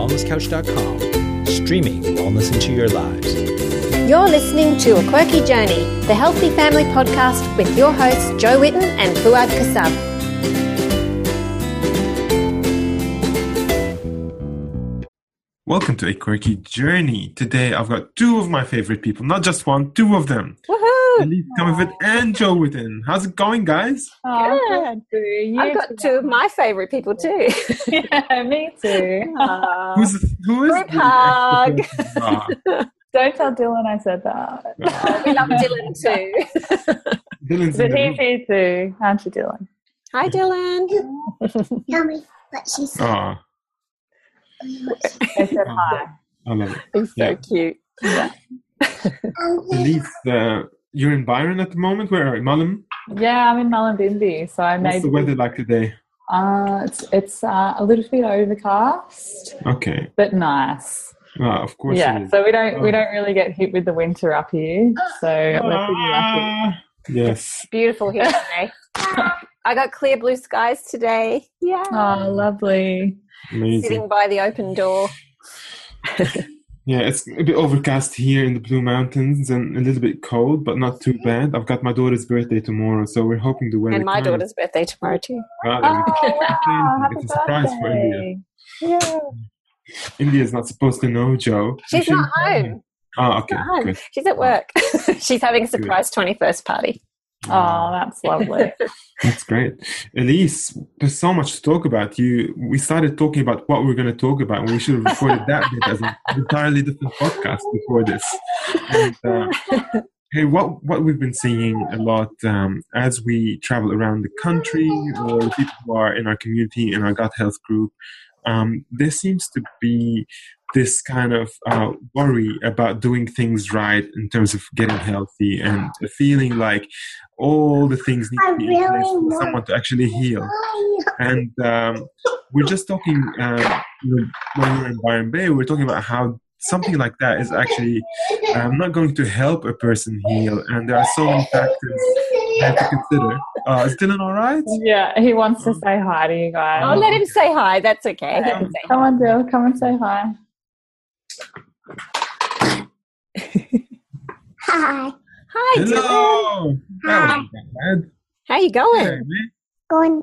wellnesscouch.com, streaming wellness into your lives. You're listening to A Quirky Journey, the Healthy Family Podcast with your hosts Jo Whitton and Fouad Kassab. Welcome to A Quirky Journey. Today I've got two of my favorite people, not just one, two of them. Woohoo! Elyse with and Jo Whitton. How's it going, guys? Oh, Good. good. I've got two of my favourite people too. yeah, me too. Aw. Who's who is Group the hug. Ah, Don't tell Dylan I said that. Oh, we love Dylan too. Dylan's But he's here too, aren't you, Dylan? Hi, Dylan. Tell me what she said. Ah, I said hi. I love it. He's so Yeah. cute. Yeah. Elyse, uh, you're in Byron at the moment. Where are you? Mullum? Yeah, I'm in Mullumbimby, so I made. What's the weather like today? uh, it's it's uh, a little bit overcast, Okay. but nice. Ah, of course. Yeah, is. so we don't we Oh. don't really get hit with the winter up here, so we're pretty lucky. Ah, yes. Beautiful here today. I got clear blue skies today. Yeah. Oh, lovely. Amazing. Sitting by the open door. Yeah, it's a bit overcast here in the Blue Mountains and a little bit cold, but not too bad. I've got my daughter's birthday tomorrow, so we're hoping the weather. And my daughter's birthday tomorrow too. Ah, there we go. Oh, wow, it's a surprise for India. Yeah. India's not supposed to know, Joe. She's shouldn't home. Ah, okay, Not home. good. She's at work. She's having a surprise 21st party. Oh, that's lovely. That's great. Elyse, there's so much to talk about. You, we started talking about what we're going to talk about, and we should have recorded that bit as an entirely different podcast before this. And, uh, hey, what what we've been seeing a lot um, as we travel around the country, or the people who are in our community in our gut health group, um, there seems to be this kind of uh, worry about doing things right in terms of getting healthy and feeling like all the things need to be in place for someone to actually heal. And um, we're just talking um, when we were in Byron Bay, we we're talking about how something like that is actually um, not going to help a person heal, and there are so many factors have to consider. Uh, is Dylan all right? Yeah, he wants to say hi to you guys. Oh, let him say hi. That's okay. He can say Come on, Bill. Come and say hi. Hi. Hi, Hello. That wasn't that. How you going? Hey. Going.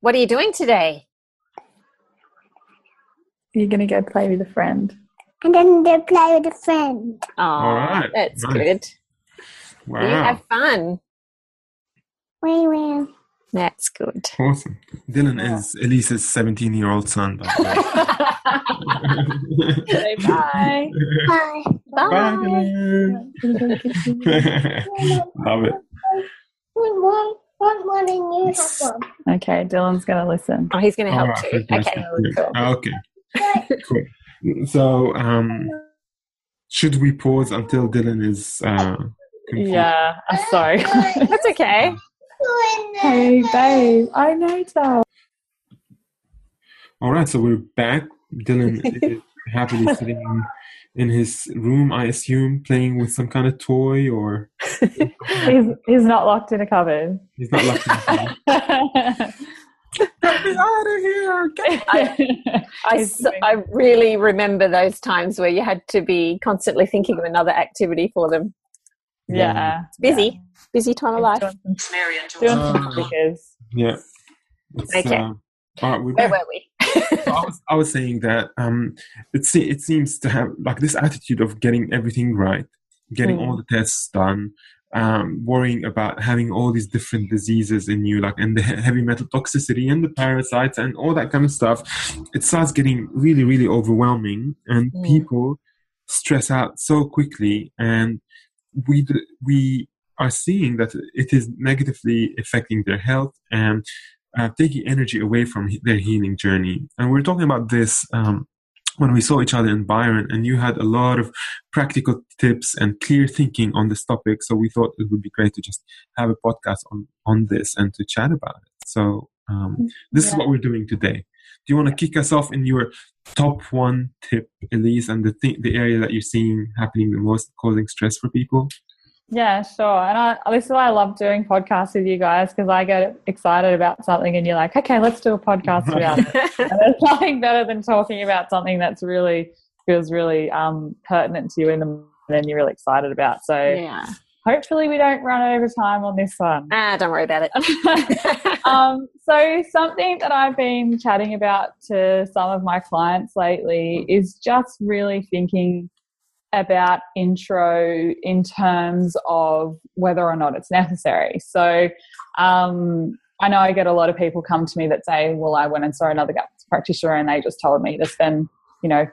What are you doing today? You're gonna go play with a friend. And then they play with a friend. Oh, right. that's Nice. good. Wow. You have fun. Wee wee. That's good. Awesome. Dylan is Elyse's 17 year old son, by the way. Say bye. Hi. Bye, Dylan. Love it. One more. One more than you have one. okay, Dylan's gonna listen. Oh, he's going to help right, too. fantastic. Okay. Good. Okay. Cool. So, um, should we pause until Dylan is uh, confused? Yeah, I'm sorry. That's okay. Hey, babe. I know that. All right. So we're back. Dylan is happily sitting in, in his room, I assume, playing with some kind of toy, or He's he's not locked in a cupboard. he's not lucky. Get me out of here! Get- I, He's s- I really remember those times where you had to be constantly thinking of another activity for them. yeah, It's busy. Busy time of life. Doing some, doing some stickers. Yeah. It's, Okay. uh, all right, we're Where back. were we? So I was, I was saying that um, it, se- it seems to have like this attitude of getting everything right, getting Mm. all the tests done, um, worrying about having all these different diseases in you, like and the heavy metal toxicity and the parasites and all that kind of stuff. It starts getting really, really overwhelming, and Mm. people stress out so quickly, and we d- we are seeing that it is negatively affecting their health and uh, taking energy away from he- their healing journey. And we're talking about this um, when we saw each other in Byron, and you had a lot of practical tips and clear thinking on this topic. So we thought it would be great to just have a podcast on on this and to chat about it. So um, this is what we're doing today. Do you want to kick us off in your top one tip, Elyse, and the th- the area that you're seeing happening the most, causing stress for people? Yeah, sure. And I, this is why I love doing podcasts with you guys because I get excited about something and you're like, okay, let's do a podcast about it. And there's nothing better than talking about something that's really feels really um, pertinent to you in the moment and you're really excited about. So Yeah. hopefully we don't run over time on this one. Ah, don't worry about it. um, so something that I've been chatting about to some of my clients lately is just really thinking about intro in terms of whether or not it's necessary. So um, I know I get a lot of people come to me that say, "Well, I went and saw another GAPS practitioner, and they just told me to spend, you know."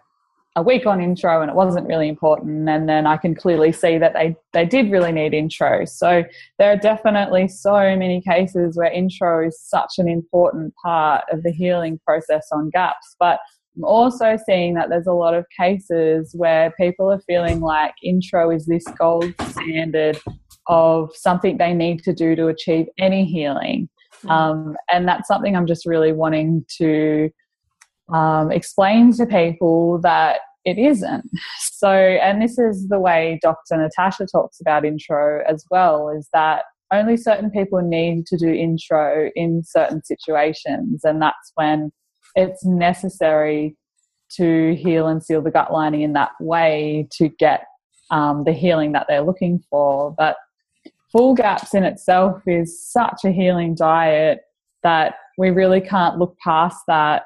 A week on intro, and it wasn't really important. And then I can clearly see that they they did really need intro. So there are definitely so many cases where intro is such an important part of the healing process on gaps. But I'm also seeing that there's a lot of cases where people are feeling like intro is this gold standard of something they need to do to achieve any healing. Um, and that's something I'm just really wanting to um, explain to people that it isn't. So, and this is the way Dr. Natasha talks about intro as well, is that only certain people need to do intro in certain situations, and that's when it's necessary to heal and seal the gut lining in that way to get um, the healing that they're looking for. But full gaps in itself is such a healing diet that we really can't look past that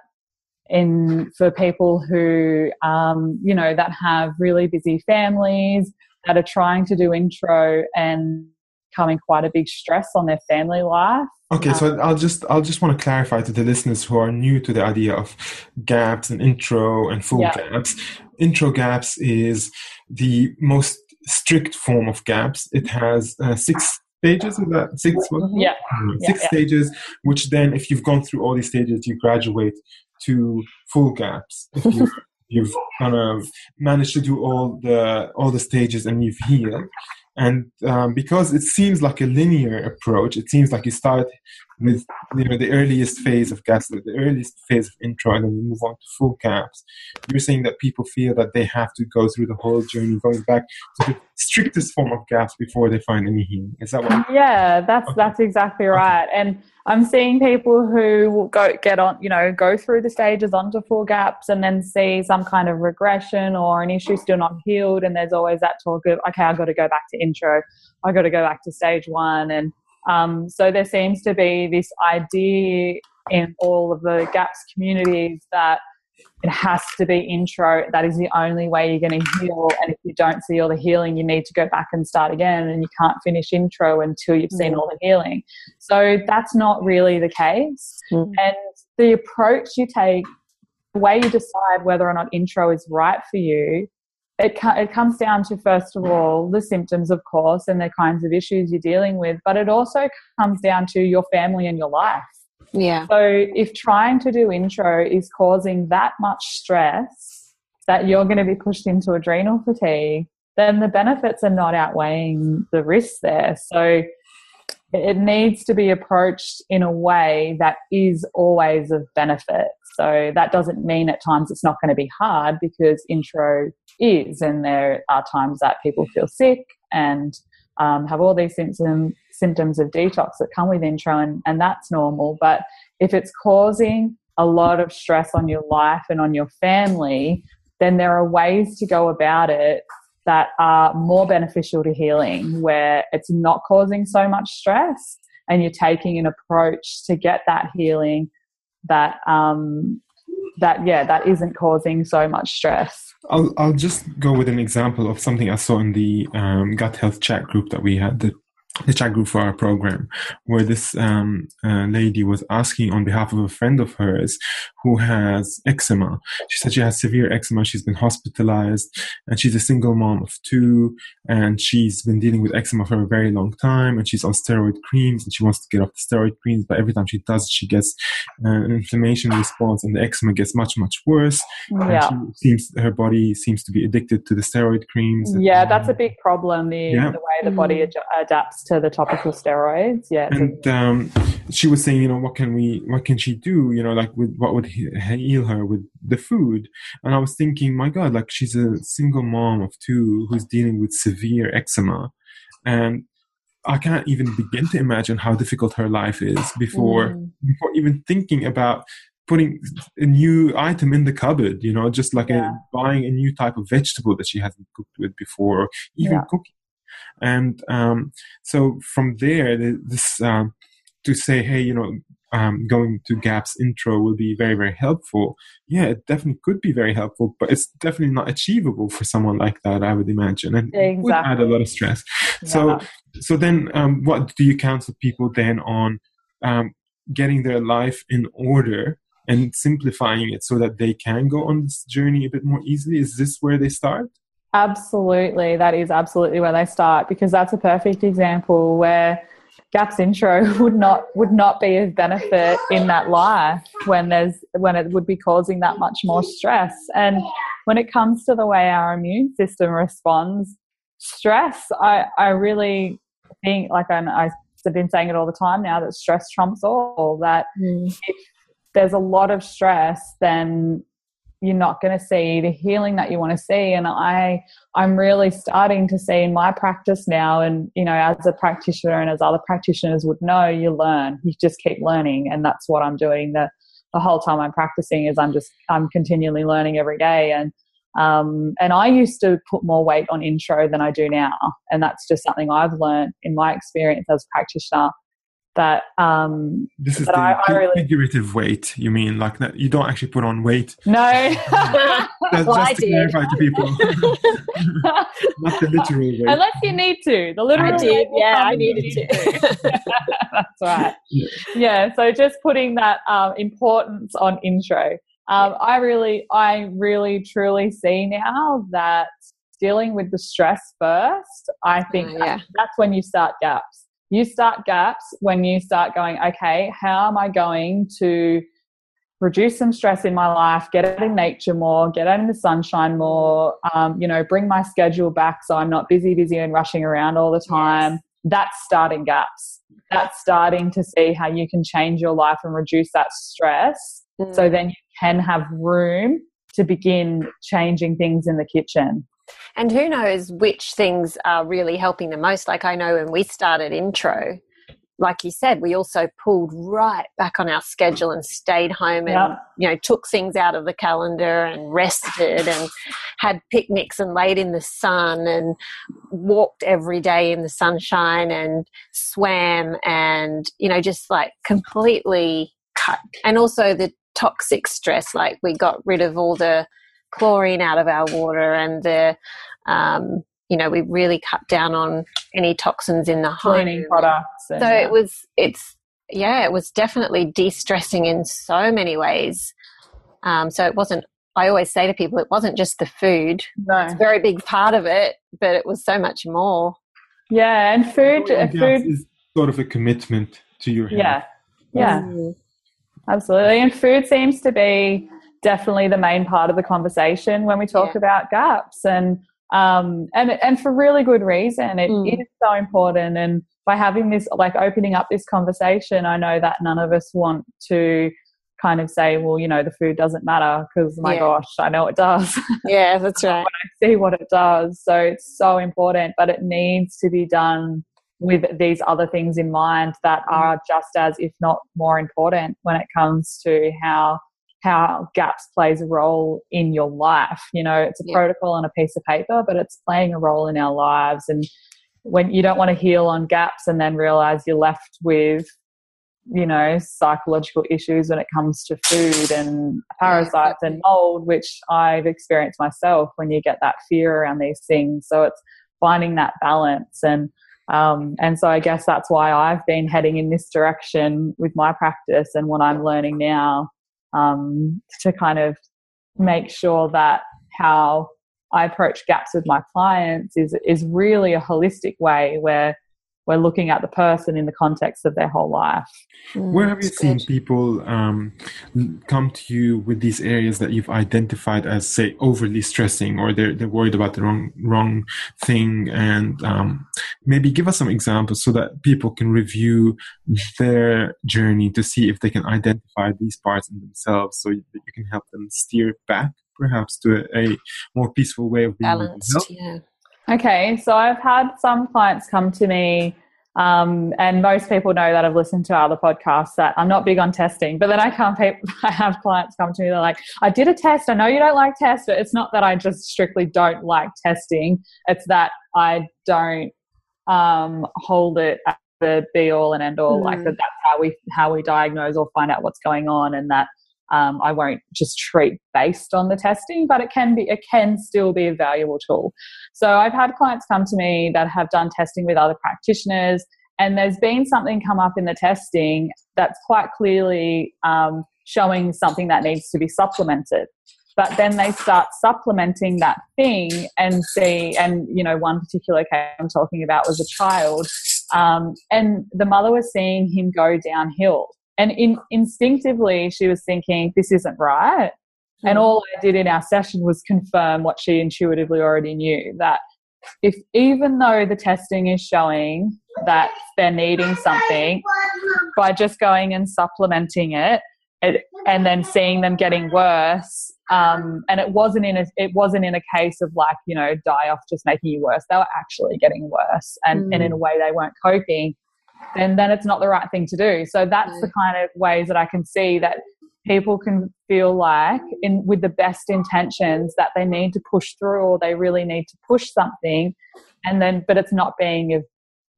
in for people who um, you know that have really busy families that are trying to do intro and becoming quite a big stress on their family life Okay, so I'll just I'll just want to clarify to the listeners who are new to the idea of gaps and intro and full gaps. Intro gaps is the most strict form of gaps. It has uh, six stages. Is that six? what? yeah Uh, Yeah, six yeah. stages, which then, if you've gone through all these stages, you graduate to full gaps. If you, you've kind of managed to do all the all the stages and you've healed, and um, because it seems like a linear approach, it seems like you start with you know the earliest phase of gaps, the earliest phase of intro, and then we move on to full gaps. You're saying that people feel that they have to go through the whole journey, going back to the strictest form of gaps before they find any healing. Is that what? Yeah, that's that's exactly right. And I'm seeing people who will go get on, you know, go through the stages onto full gaps and then see some kind of regression or an issue still not healed. And there's always that talk of, okay, I've got to go back to intro, I've got to go back to stage one. And um, so there seems to be this idea in all of the gaps communities that it has to be intro. That is the only way you're going to heal. And if you don't see all the healing, you need to go back and start again. And you can't finish intro until you've seen all the healing. So that's not really the case. Mm. And the approach you take, the way you decide whether or not intro is right for you, it, it comes down to, first of all, the symptoms, of course, and the kinds of issues you're dealing with. But it also comes down to your family and your life. Yeah. So if trying to do intro is causing that much stress that you're going to be pushed into adrenal fatigue, then the benefits are not outweighing the risks there. So it needs to be approached in a way that is always of benefit. So that doesn't mean at times it's not going to be hard because intro is, and there are times that people feel sick and um, have all these symptoms symptoms of detox that come with intro, and, and that's normal. But if it's causing a lot of stress on your life and on your family, then there are ways to go about it that are more beneficial to healing, where it's not causing so much stress, and you're taking an approach to get that healing that um, that yeah that isn't causing so much stress. I'll I'll just go with an example of something I saw in the um, gut health chat group that we had, the, the chat group for our program, where this um, uh, lady was asking on behalf of a friend of hers who has eczema. She said she has severe eczema. She's been hospitalized, and she's a single mom of two, and she's been dealing with eczema for a very long time. And she's on steroid creams, and she wants to get off the steroid creams, but every time she does, she gets uh, an inflammation response, and the eczema gets much much worse. And Yeah. she seems her body seems to be addicted to the steroid creams. Yeah, that's a big problem. The, Yeah. the way the body ad- adapts to the topical steroids. Yeah, And um, she was saying, you know, what can we, what can she do? You know, like with what would he- heal her with the food? And I was thinking, my God, like she's a single mom of two who's dealing with severe eczema. and I can't even begin to imagine how difficult her life is before Mm. before even thinking about putting a new item in the cupboard. You know, just like Yeah. a, buying a new type of vegetable that she hasn't cooked with before, or even Yeah. cooking. And um, so from there, this um, to say, hey, you know, um, going to GAPS intro will be very, very helpful. Yeah, it definitely could be very helpful, but it's definitely not achievable for someone like that, I would imagine, and it would add a lot of stress. So, so then, um, what do you counsel people then on um, getting their life in order and simplifying it so that they can go on this journey a bit more easily? Is this where they start? Absolutely, that is absolutely where they start because that's a perfect example where GAPS intro would not would not be of benefit in that life when there's when it would be causing that much more stress. And when it comes to the way our immune system responds, stress, I I really think like I'm, I've been saying it all the time now that stress trumps all. That mm. if there's a lot of stress, then you're not going to see the healing that you want to see. And i i'm really starting to see in my practice now and you know as a practitioner and as other practitioners would know you learn. You just keep learning and that's what i'm doing. The the whole time i'm practicing is i'm just i'm continually learning every day. And um, and I used to put more weight on intro than I do now, and that's just something I've learned in my experience as a practitioner. That um, This is But the I- I really- figurative weight. You mean like that? You don't actually put on weight. no, That's Well, I to did. clarify to people, not the literal weight. unless you need to. The literal I did. weight Yeah, I needed to. That's right. Yeah. Yeah. So just putting that um, importance on intro. Um, I really, I really, truly see now that dealing with the stress first. I think Oh, yeah. that's when you start gaps. You start gaps when you start going, okay, how am I going to reduce some stress in my life, get out in nature more, get out in the sunshine more, um, you know, bring my schedule back so I'm not busy, busy and rushing around all the time. That's starting gaps. That's starting to see how you can change your life and reduce that stress. Mm. So then you can have room to begin changing things in the kitchen. And who knows which things are really helping the most? Like I know when we started intro, like you said, we also pulled right back on our schedule and stayed home and Yeah. you know took things out of the calendar and rested and had picnics and laid in the sun and walked every day in the sunshine and swam and you know just like completely cut and also the toxic stress like we got rid of all the chlorine out of our water and the um, you know we really cut down on any toxins in the Cleaning home products. And, so yeah. it was it's yeah it was definitely de-stressing in so many ways um, so it wasn't i always say to people it wasn't just the food no. it's a very big part of it but it was so much more Yeah, and food, Going on food, is sort of a commitment to your health. yeah, yeah. Mm. Absolutely. And food seems to be definitely the main part of the conversation when we talk Yeah. about gaps and um and and for really good reason. It is Mm. so important and by having this like opening up this conversation, I know that none of us want to kind of say, well, you know, the food doesn't matter because my Yeah. gosh, I know it does. yeah that's right I see what it does. So it's so important, but it needs to be done with these other things in mind that are just as, if not more important, when it comes to how how gaps plays a role in your life. You know, it's a Yeah. protocol on a piece of paper, but it's playing a role in our lives. And when you don't want to heal on gaps and then realize you're left with you know psychological issues when it comes to food and parasites and mold which i've experienced myself when you get that fear around these things so it's finding that balance and um, and so i guess that's why i've been heading in this direction with my practice and what i'm learning now um, to kind of make sure that how i approach gaps with my clients is is really a holistic way where we're looking at the person in the context of their whole life Where have you seen good. people um, come to you with these areas that you've identified as, say, overly stressing, or they're they're worried about the wrong wrong thing? And um, maybe give us some examples so that people can review their journey to see if they can identify these parts in themselves, so that you can help them steer back, perhaps, to a, a more peaceful way of being balanced health. yeah Okay, so I've had some clients come to me, um, and most people know that I've listened to other podcasts that I'm not big on testing. But then I can't. I have clients come to me. They're like, "I did a test. I know you don't like tests, but it's not that I just strictly don't like testing. It's that I don't um, hold it as the be all and end all. Mm. Like that. That's how we how we diagnose or find out what's going on, and that um, I won't just treat based on the testing, but it can be it can still be a valuable tool. So I've had clients come to me that have done testing with other practitioners, and there's been something come up in the testing that's quite clearly um, showing something that needs to be supplemented. But then they start supplementing that thing and see, and you know, one particular case I'm talking about was a child, um, and the mother was seeing him go downhill and in, instinctively, she was thinking, this isn't right. Mm. And all I did in our session was confirm what she intuitively already knew that if even though the testing is showing that they're needing something, by just going and supplementing it, it and then seeing them getting worse, um, and it wasn't in a it wasn't in a case of like you know die off just making you worse. They were actually getting worse, and, mm. and in a way they weren't coping then then it's not the right thing to do. So that's the kind of ways that I can see that people can feel like in with the best intentions that they need to push through or they really need to push something. And then but it's not being of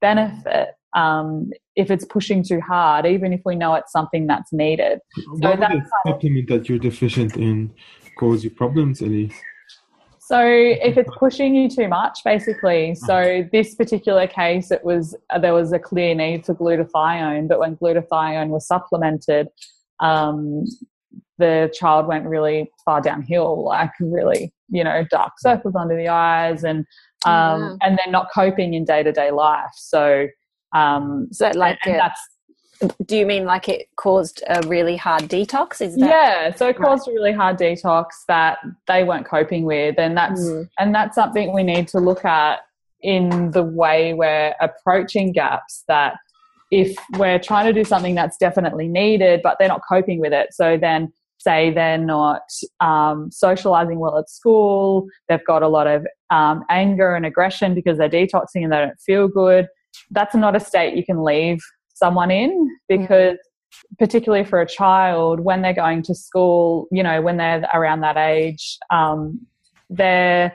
benefit um, if it's pushing too hard even if we know it's something that's needed. What so that's supplement that you're deficient in cause you problems Elyse so if it's pushing you too much, basically, so this particular case, it was uh, there was a clear need for glutathione, but when glutathione was supplemented, um, the child went really far downhill, like really, you know, dark circles under the eyes, and um, yeah. and then not coping in day to day life. So, um, so like and, and that's do you mean like it caused a really hard detox is that yeah so it caused right. a really hard detox that they weren't coping with and that's mm. and that's something we need to look at in the way we're approaching gaps that if we're trying to do something that's definitely needed but they're not coping with it so then say they're not um, socializing well at school they've got a lot of um, anger and aggression because they're detoxing and they don't feel good that's not a state you can leave someone in because particularly for a child when they're going to school you know when they're around that age um, they're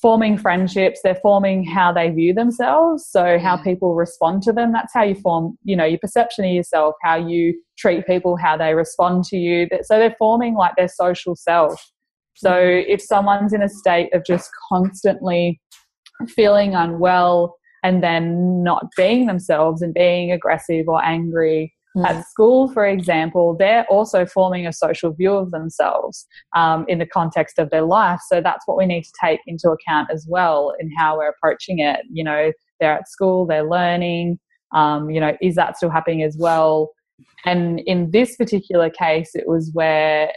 forming friendships they're forming how they view themselves. So how people respond to them that's how you form you know your perception of yourself how you treat people how they respond to you. So they're forming like their social self. So if someone's in a state of just constantly feeling unwell and then not being themselves and being aggressive or angry. Mm. At school, for example, they're also forming a social view of themselves um, in the context of their life. So that's what we need to take into account as well in how we're approaching it. You know, they're at school, they're learning. Um, you know, is that still happening as well? And in this particular case, it was where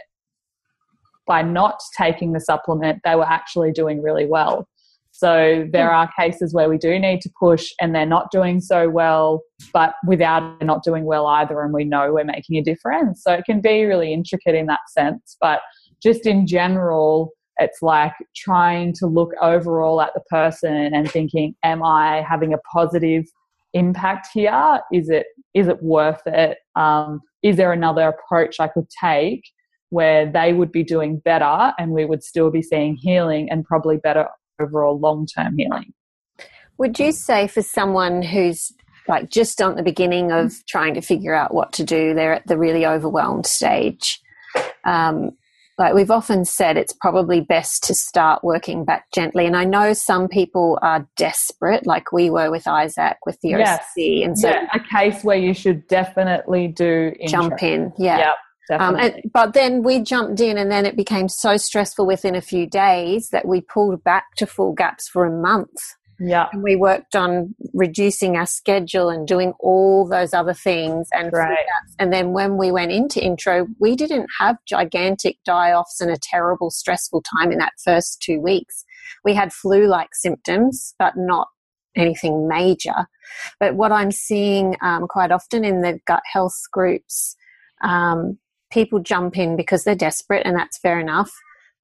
by not taking the supplement, they were actually doing really well. So there are cases where we do need to push and they're not doing so well, but without not doing well either, and we know we're making a difference. So it can be really intricate in that sense. But just in general, it's like trying to look overall at the person and thinking, am I having a positive impact here? Is it is it worth it? Um, is there another approach I could take where they would be doing better and we would still be seeing healing and probably better overall long term healing. Would you say for someone who's like just on the beginning of trying to figure out what to do, they're at the really overwhelmed stage? Um, like we've often said, it's probably best to start working back gently. And I know some people are desperate, like we were with Isaac with the yes. And so yeah, a case where you should definitely do jump in. Yeah. Yep. Um, and, but then we jumped in, and then it became so stressful within a few days that we pulled back to full gaps for a month. Yeah. And we worked on reducing our schedule and doing all those other things. And, right. and then when we went into intro, we didn't have gigantic die offs and a terrible, stressful time in that first two weeks. We had flu like symptoms, but not anything major. But what I'm seeing um, quite often in the gut health groups, um, people jump in because they're desperate, and that's fair enough.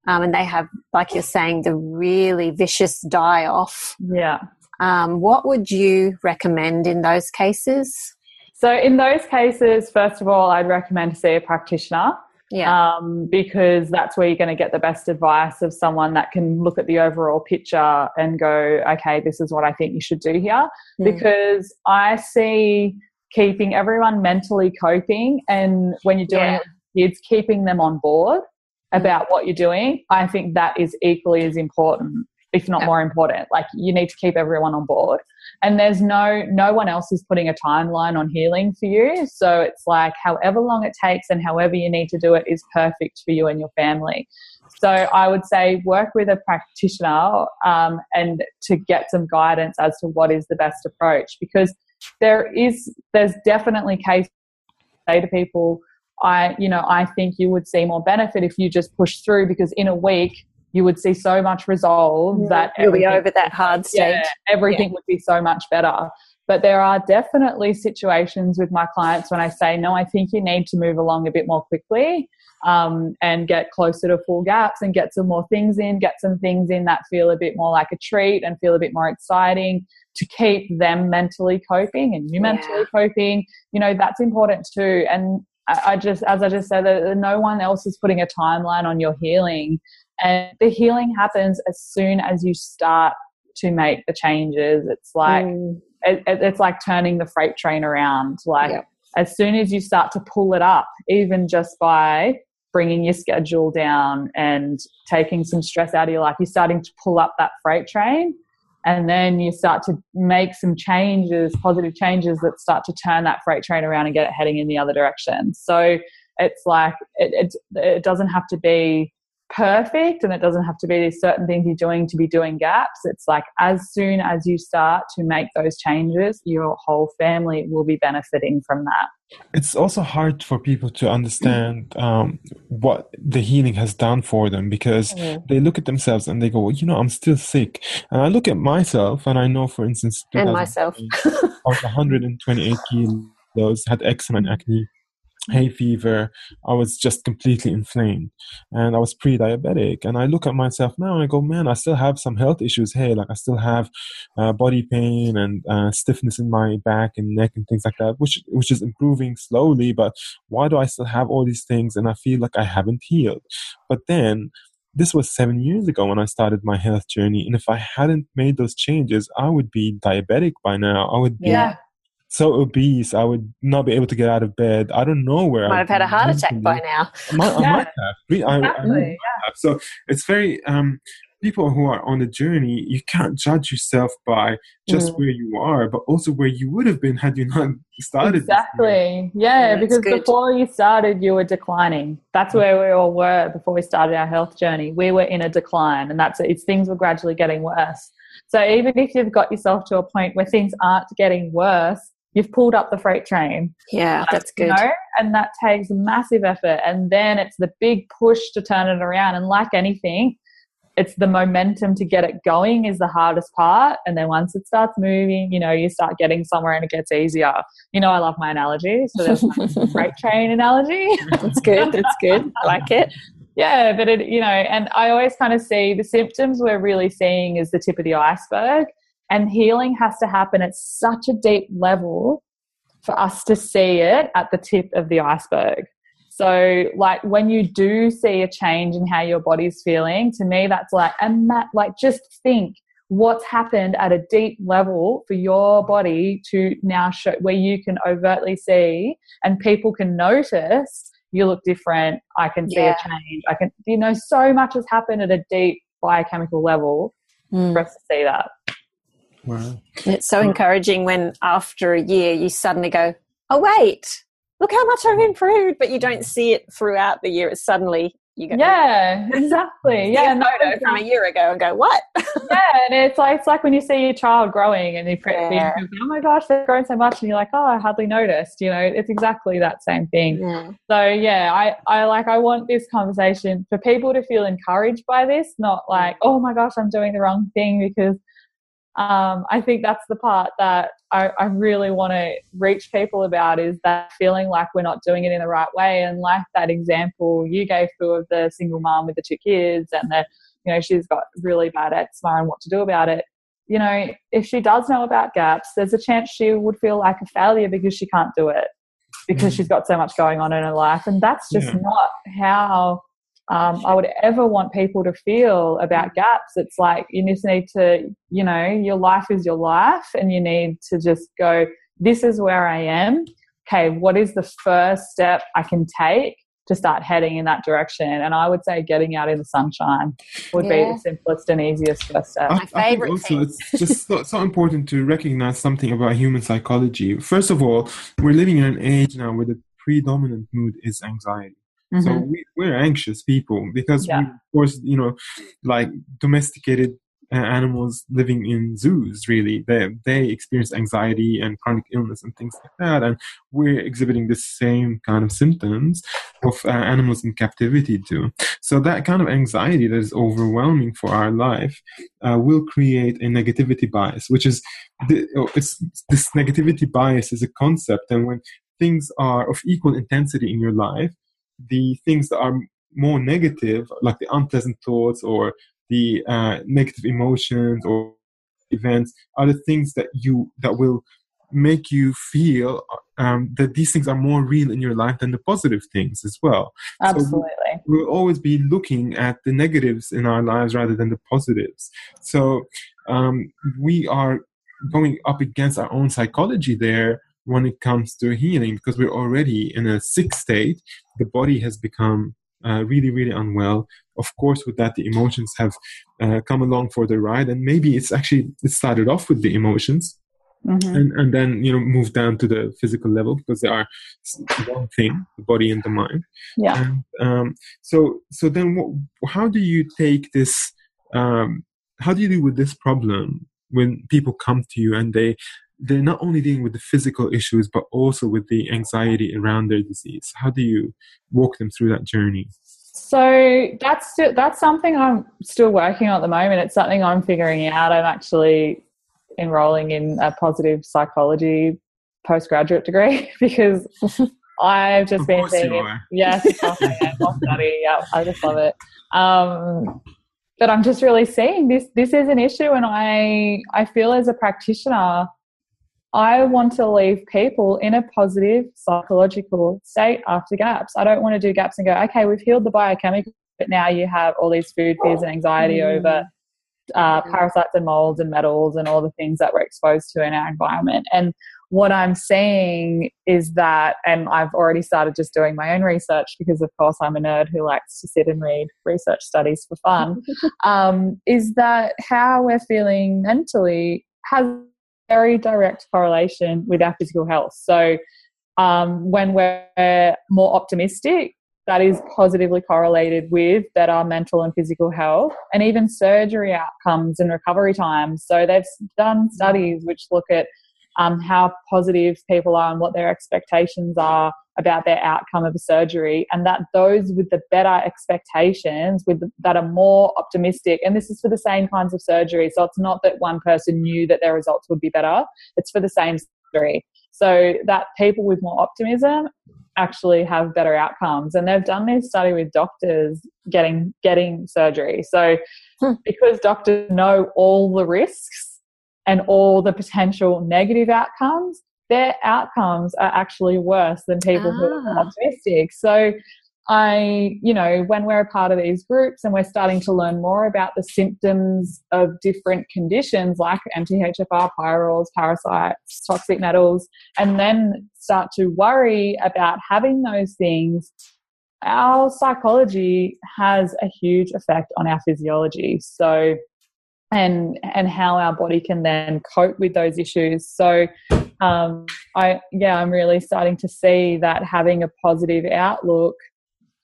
um, and they have, like you're saying, the really vicious die off. Yeah. Um, what would you recommend in those cases? So, in those cases, first of all, I'd recommend to see a practitioner. Yeah. Um, because that's where you're going to get the best advice of someone that can look at the overall picture and go, okay, this is what I think you should do here. Mm. Because I see keeping everyone mentally coping and when you're doing Yeah. it kids, keeping them on board about what you're doing, I think that is equally as important, if not more important. Like you need to keep everyone on board. And there's no no one else is putting a timeline on healing for you. So it's like however long it takes and however you need to do it is perfect for you and your family. So I would say work with a practitioner um, and to get some guidance as to what is the best approach because there is there's definitely cases say to people I you know I think you would see more benefit if you just push through because in a week you would see so much resolve that You'll be over that hard stage. yeah, everything would be so much better. But there are definitely situations with my clients when I say, no, I think you need to move along a bit more quickly um, and get closer to full gaps and get some more things in, get some things in that feel a bit more like a treat and feel a bit more exciting to keep them mentally coping and you Yeah. mentally coping. You know, that's important too. And I, I just, as I just said, no one else is putting a timeline on your healing. And the healing happens as soon as you start to make the changes. It's like Mm. it, it- it's like turning the freight train around. Like Yep. as soon as you start to pull it up, even just by bringing your schedule down and taking some stress out of your life, you're starting to pull up that freight train. And then you start to make some changes, positive changes that start to turn that freight train around and get it heading in the other direction. So it's like it, it, it doesn't have to be perfect and it doesn't have to be these certain things you're doing to be doing gaps. It's like as soon as you start to make those changes, your whole family will be benefiting from that. it's also hard for people to understand um, what the healing has done for them because they look at themselves and they go, well, you know, I'm still sick. And I look at myself and I know, for instance, And myself. I was 128 kilos, had eczema and acne, hay fever. I was just completely inflamed and I was pre diabetic. And I look at myself now and I go, man, I still have some health issues. Hey, like I still have uh, body pain and uh, stiffness in my back and neck and things like that, which, which is improving slowly. But why do I still have all these things? And I feel like I haven't healed. But then, this was seven years ago when I started my health journey. And if I hadn't made those changes, I would be diabetic by now. I would be Yeah. So obese, I would not be able to get out of bed. I don't know where Might I'd have had a heart attack by now. I might, I Yeah. might have. Re- I- I Exactly, have. So it's very um, people who are on the journey. You can't judge yourself by just Mm. where you are, but also where you would have been had you not started. Exactly. Yeah, Yeah, because good. before you started, you were declining. That's where we all were before we started our health journey. We were in a decline, and that's it's things were gradually getting worse. So even if you've got yourself to a point where things aren't getting worse, you've pulled up the freight train. Yeah, that's you good. know, and that takes massive effort. And then it's the big push to turn it around. And like anything, it's the momentum to get it going is the hardest part. And then once it starts moving, you know, you start getting somewhere and it gets easier. You know, I love my analogy. So there's my freight train analogy. That's good. That's good. I like it. yeah, but it, you know, and I always kind of see the symptoms we're really seeing is the tip of the iceberg. And healing has to happen at such a deep level for us to see it at the tip of the iceberg. So, like when you do see a change in how your body's feeling, to me, that's like, and that, like, just think what's happened at a deep level for your body to now show where you can overtly see and people can notice you look different. I can see Yeah. a change. I can, you know, so much has happened at a deep biochemical level Mm. for us to see that. Wow. It's so encouraging when after a year you suddenly go, oh, wait, look how much I've improved, but you don't mm. see it throughout the year. It's suddenly you go, Yeah, exactly. Yeah, a no, photo from a year ago and go, what? yeah, and it's like it's like when you see your child growing and you pre- Yeah. you go, oh my gosh, they've grown so much, and you're like, oh, I hardly noticed. You know, it's exactly that same thing. Yeah. So yeah, I, I like I want this conversation for people to feel encouraged by this, not like, mm. oh my gosh, I'm doing the wrong thing because um, I think that's the part that I, I really want to reach people about is that feeling like we're not doing it in the right way. And like that example you gave through of the single mom with the two kids and that, you know, she's got really bad eczema and what to do about it. You know, if she does know about gaps, there's a chance she would feel like a failure because she can't do it because mm. she's got so much going on in her life. And that's just yeah. not how um, I would ever want people to feel about gaps. It's like you just need to, you know, your life is your life, and you need to just go, this is where I am. Okay, what is the first step I can take to start heading in that direction? And I would say getting out in the sunshine would yeah. be the simplest and easiest first step. My I, favorite also, thing. it's just so, so important to recognize something about human psychology. First of all, we're living in an age now where the predominant mood is anxiety Mm-hmm. So we, we're anxious people because yeah. we, of course, you know, like domesticated uh, animals living in zoos really they they experience anxiety and chronic illness and things like that and we're exhibiting the same kind of symptoms of uh, animals in captivity too so that kind of anxiety that is overwhelming for our life uh, will create a negativity bias which is the, oh, it's this negativity bias is a concept and when things are of equal intensity in your life the things that are more negative, like the unpleasant thoughts or the uh, negative emotions or events, are the things that you that will make you feel um, that these things are more real in your life than the positive things as well. Absolutely. So we'll always be looking at the negatives in our lives rather than the positives. So um, we are going up against our own psychology there when it comes to healing because we're already in a sick state. The body has become uh, really, really unwell. Of course, with that, the emotions have uh, come along for the ride, and maybe it's actually it started off with the emotions, mm-hmm. and and then you know moved down to the physical level because they are one thing, the body and the mind. Yeah. And, um, so so then, what, how do you take this? Um, how do you deal with this problem when people come to you and they they're not only dealing with the physical issues but also with the anxiety around their disease. How do you walk them through that journey? So that's that's something i'm still working on at the moment. It's something i'm figuring out. I'm actually enrolling in a positive psychology postgraduate degree because i've just of been seeing yes study. Yeah i just love it. Um, but i'm just really seeing this this is an issue and i i feel as a practitioner I want to leave people in a positive psychological state after gaps. I don't want to do gaps and go, okay, we've healed the biochemical, but now you have all these food fears and anxiety mm. over uh, parasites and molds and metals and all the things that we're exposed to in our environment. And what I'm seeing is that, and I've already started just doing my own research because, of course, I'm a nerd who likes to sit and read research studies for fun, um, is that how we're feeling mentally has very direct correlation with our physical health. So um, when we're more optimistic, that is positively correlated with better mental and physical health and even surgery outcomes and recovery times. So they've done studies which look at um, how positive people are and what their expectations are about their outcome of a surgery and that those with the better expectations with the, that are more optimistic and this is for the same kinds of surgery. So it's not that one person knew that their results would be better. It's for the same surgery. So that people with more optimism actually have better outcomes. And they've done this study with doctors getting getting surgery. So hmm. because doctors know all the risks and all the potential negative outcomes their outcomes are actually worse than people ah. who are ah. optimistic. So I, you know, when we're a part of these groups and we're starting to learn more about the symptoms of different conditions like MTHFR, pyrroles, parasites, toxic metals, and then start to worry about having those things, our psychology has a huge effect on our physiology. So, and and how our body can then cope with those issues. So um, I yeah, I'm really starting to see that having a positive outlook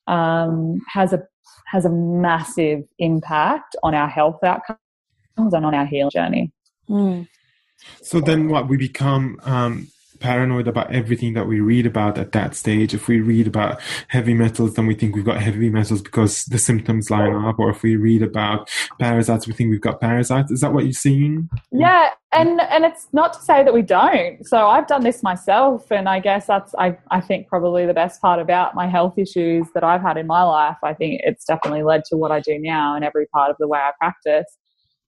um, has a has a massive impact on our health outcomes and on our healing journey. Mm. So then, what we become um, paranoid about everything that we read about at that stage. If we read about heavy metals, then we think we've got heavy metals because the symptoms line up. Or if we read about parasites, we think we've got parasites. Is that what you're seeing? Yeah, and and it's not to say that we don't. So I've done this myself, and I guess that's I I think probably the best part about my health issues that I've had in my life. I think it's definitely led to what I do now in every part of the way I practice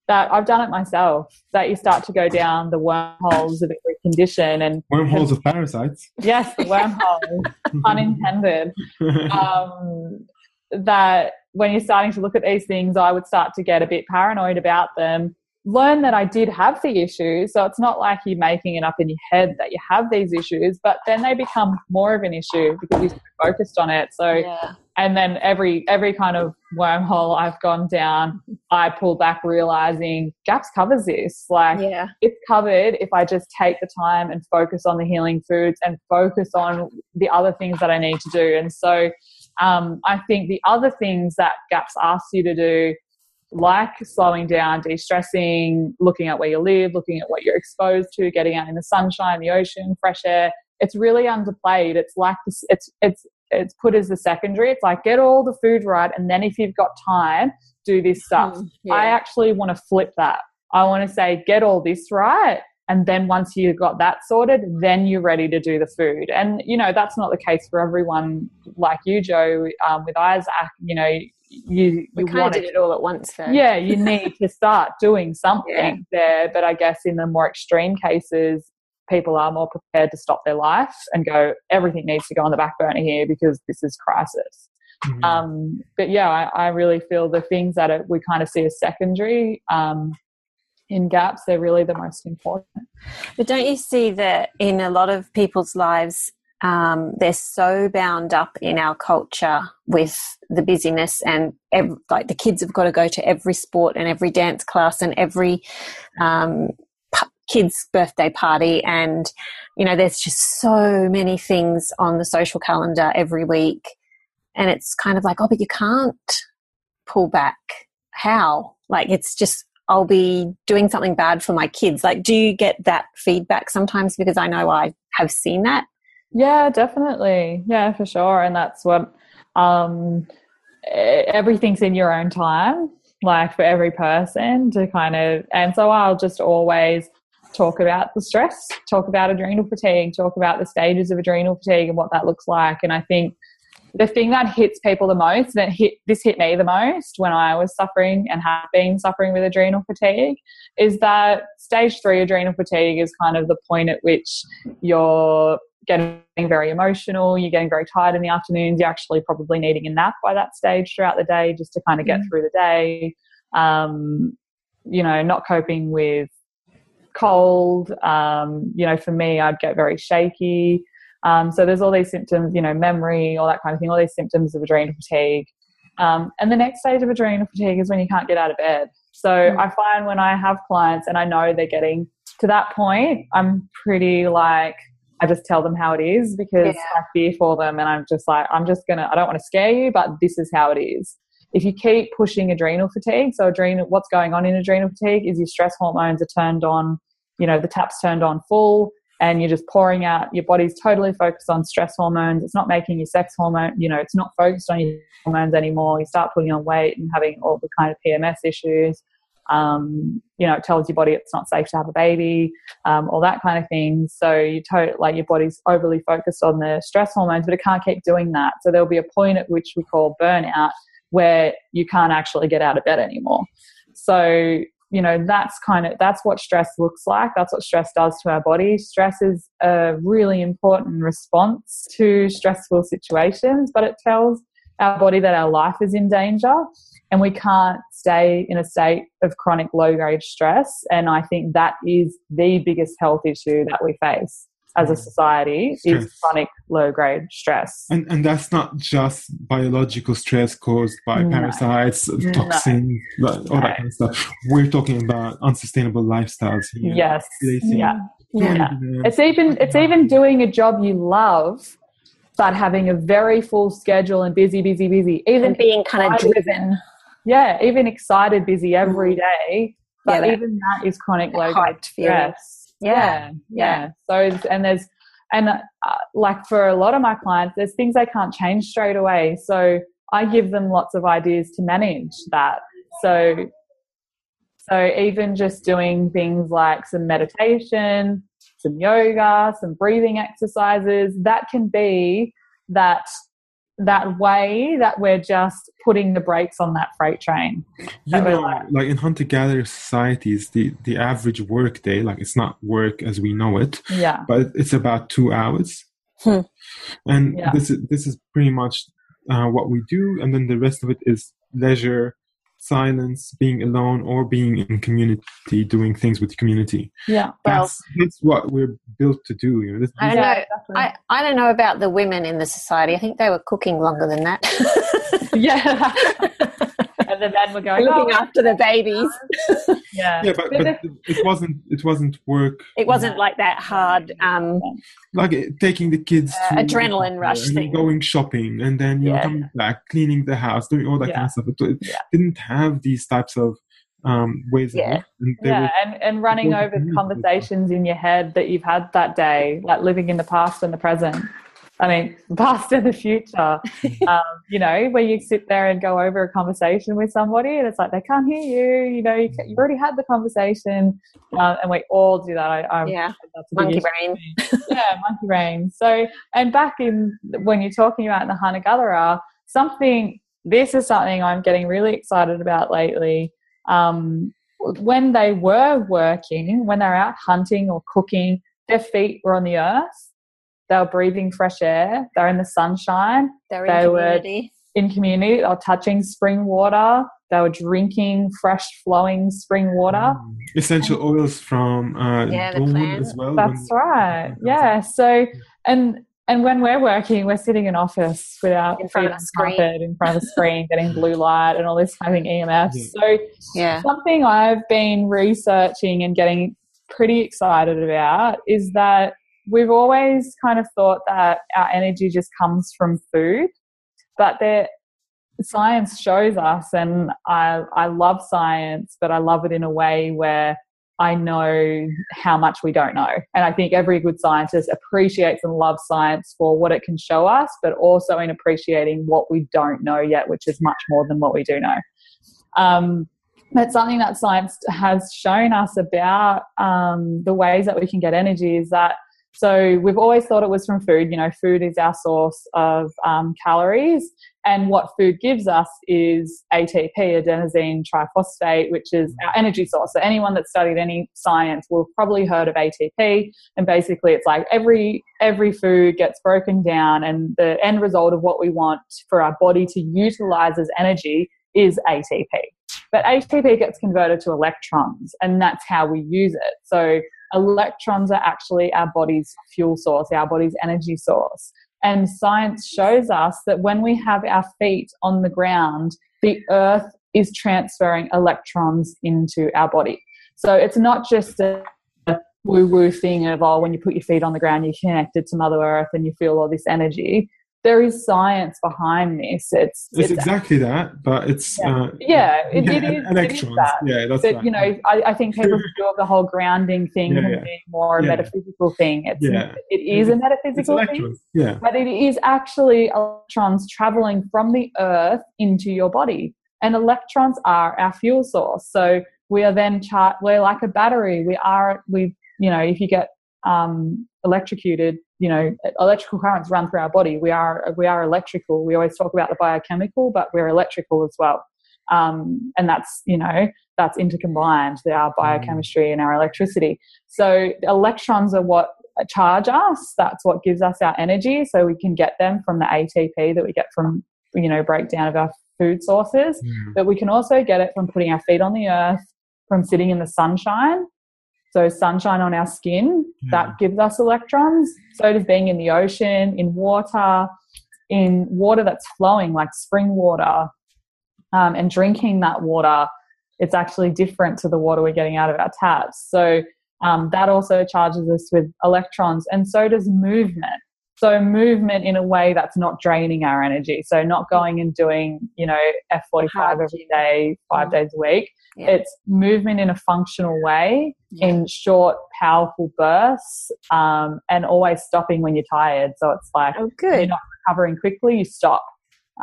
that I've done it myself, that you start to go down the wormholes of every condition and wormholes of parasites. Yes, the wormholes, unintended. Um, that when you're starting to look at these things, I would start to get a bit paranoid about them. Learn that I did have the issues, so it's not like you're making it up in your head that you have these issues, but then they become more of an issue because you're focused on it. So yeah and then every every kind of wormhole I've gone down, I pull back realizing GAPS covers this. Like yeah. it's covered if I just take the time and focus on the healing foods and focus on the other things that I need to do. And so um, I think the other things that GAPS asks you to do, like slowing down, de-stressing, looking at where you live, looking at what you're exposed to, getting out in the sunshine, the ocean, fresh air, it's really underplayed. It's like this, it's it's it's put as the secondary. It's like get all the food right, and then if you've got time, do this stuff. Mm, yeah. I actually want to flip that. I want to say get all this right, and then once you've got that sorted, then you're ready to do the food. And you know that's not the case for everyone. Like you, Jo, um, with Isaac, you know you, you kind of did it all at once though. yeah you need to start doing something yeah. there but i guess in the more extreme cases people are more prepared to stop their life and go, everything needs to go on the back burner here because this is crisis. Mm-hmm. Um, but yeah, I, I, really feel the things that it, we kind of see as secondary um, in GAPS, they're really the most important. But don't you see that in a lot of people's lives, um, they're so bound up in our culture with the busyness and every, like the kids have got to go to every sport and every dance class and every um, kid's birthday party and you know there's just so many things on the social calendar every week and it's kind of like oh but you can't pull back. How? Like it's just i'll be doing something bad for my kids. Like do you get that feedback sometimes? Because i know i have seen that. Yeah definitely. Yeah for sure. And that's what um everything's in your own time like for every person to kind of and so i'll just always talk about the stress, talk about adrenal fatigue, talk about the stages of adrenal fatigue and what that looks like. And I think the thing that hits people the most, that hit this hit me the most when I was suffering and have been suffering with adrenal fatigue, is that stage three adrenal fatigue is kind of the point at which you're getting very emotional, you're getting very tired in the afternoons, you're actually probably needing a nap by that stage throughout the day just to kind of get mm. through the day. Um, you know, not coping with cold. Um, you know, for me, I'd get very shaky. Um, so there's all these symptoms, you know, memory, all that kind of thing, all these symptoms of adrenal fatigue. Um, and the next stage of adrenal fatigue is when you can't get out of bed. So mm. I find when I have clients and I know they're getting to that point, I'm pretty like, I just tell them how it is because yeah. I fear for them. And I'm just like, I'm just going to, I don't want to scare you, but this is how it is. If you keep pushing adrenal fatigue, so adrenal, what's going on in adrenal fatigue is your stress hormones are turned on, you know, the tap's turned on full and you're just pouring out, your body's totally focused on stress hormones. It's not making your sex hormone, you know, it's not focused on your hormones anymore. You start putting on weight and having all the kind of PMS issues. Um, you know, it tells your body it's not safe to have a baby, um, all that kind of thing. So you to- like your body's overly focused on the stress hormones, but it can't keep doing that. So there'll be a point at which we call burnout, where you can't actually get out of bed anymore. So, you know, that's kind of that's what stress looks like. That's what stress does to our body. Stress is a really important response to stressful situations, but it tells our body that our life is in danger and we can't stay in a state of chronic low grade stress. And I think that is the biggest health issue that we face as a mm. society stress. is chronic low grade stress. And, and that's not just biological stress caused by no. parasites, toxins, no. all no. that kind of stuff. We're talking about unsustainable lifestyles here. Yes. Yeah. yeah. It's even it's even doing a job you love but having a very full schedule and busy, busy, busy. Even and being kind of driven. Yeah, even excited, busy every mm. day. But yeah, even that is chronic low grade stress yeah, yeah. So and there's and uh, like for a lot of my clients, there's things they can't change straight away. So I give them lots of ideas to manage that. So, so even just doing things like some meditation, some yoga, some breathing exercises, that can be that that way that we're just putting the brakes on that freight train. You know, like, like in hunter gatherer societies, the, the average work day, like it's not work as we know it, yeah, but it's about two hours. Hmm. And Yeah. this is this is pretty much uh, what we do, and then the rest of it is leisure, silence, being alone, or being in community, doing things with the community. yeah, Well- That's that's what we're built to do. You know, this, I know. yeah, exactly. I, I don't know about the women in the society. I think they were cooking longer than that. yeah. and the men were going, Looking oh, after the babies. yeah, yeah, but, but it wasn't it wasn't work It wasn't like that hard. Um, like uh, taking the kids Uh, to adrenaline the rush thing. going shopping and then you know Yeah. coming back cleaning the house doing all that Yeah. kind of stuff it, it Yeah. didn't have these types of um, ways Yeah. of and yeah, were- and, and running over conversations in your head that you've had that day, like living in the past and the present. I mean, past and the future. um, you know, where you sit there and go over a conversation with somebody, and it's like they can't hear you. You know, you, you've already had the conversation, um, and we all do that. I, I yeah, monkey brain. yeah, monkey brain. So, and back in when you're talking about the hunter gatherer, something. This is something I'm getting really excited about lately. Um, when they were working, when they were out hunting or cooking, their feet were on the earth. They were breathing fresh air. They're in the sunshine. They're They in were- community. In community, they were touching spring water. They were drinking fresh flowing spring water. Mm. essential oils from uh, Yeah, the plant. as well That's when- right. Yeah. So, and and when we're working, we're sitting in office with our In front feet of on a screen. in front of a screen, getting blue light and all this kind of thing, EMFs. Yeah. So, Yeah. something I've been researching and getting pretty excited about is that we've always kind of thought that our energy just comes from food, but there science shows us, and I I love science, but I love it in a way where I know how much we don't know. And I think every good scientist appreciates and loves science for what it can show us, but also in appreciating what we don't know yet, which is much more than what we do know. Um, but something that science has shown us about um, the ways that we can get energy is that so we've always thought it was from food. You know, food is our source of um, calories, and what food gives us is ATP, adenosine triphosphate, which is our energy source. So anyone that's studied any science will probably heard of ATP, and basically it's like every every food gets broken down, and the end result of what we want for our body to utilize as energy is ATP. But ATP gets converted to electrons, and that's how we use it. So electrons are actually our body's fuel source, our body's energy source. And science shows us that when we have our feet on the ground, the earth is transferring electrons into our body. So it's not just a woo woo thing of, oh, when you put your feet on the ground, you're connected to Mother Earth and you feel all this energy. There is science behind this. It's, It's exactly that, but it's Yeah. uh, yeah, it, yeah, it is, it is electrons. that Yeah, that's but right. you know, I, I think people feel the whole grounding thing Yeah, yeah. being more a metaphysical thing. It's Yeah. it is a it's metaphysical thing. Yeah, but it is actually electrons traveling from the earth into your body, and electrons are our fuel source. So we are then char- we're like a battery. We are we you know if you get um, electrocuted, you know electrical currents run through our body. We are we are electrical. We always talk about the biochemical, but we're electrical as well. Um, and that's you know that's intercombined our biochemistry and our electricity so electrons are what charge us that's what gives us our energy so we can get them from the atp that we get from you know breakdown of our food sources Mm. but we can also get it from putting our feet on the earth from sitting in the sunshine so sunshine on our skin Yeah. that gives us electrons so does being in the ocean in water in water that's flowing like spring water um, and drinking that water it's actually different to the water we're getting out of our taps so um, that also charges us with electrons and so does movement So movement in a way that's not draining our energy. So not going and doing, you know, F45 every day, five days a week. Yeah. It's movement in a functional way, Yeah. in short, powerful bursts, um, and always stopping when you're tired. So it's like Oh, good. you're not recovering quickly, you stop.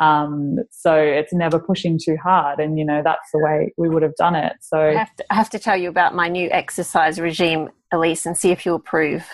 Um, so it's never pushing too hard. And, you know, that's the way we would have done it. So, I have, to, I have to tell you about my new exercise regime, Elyse, and see if you approve.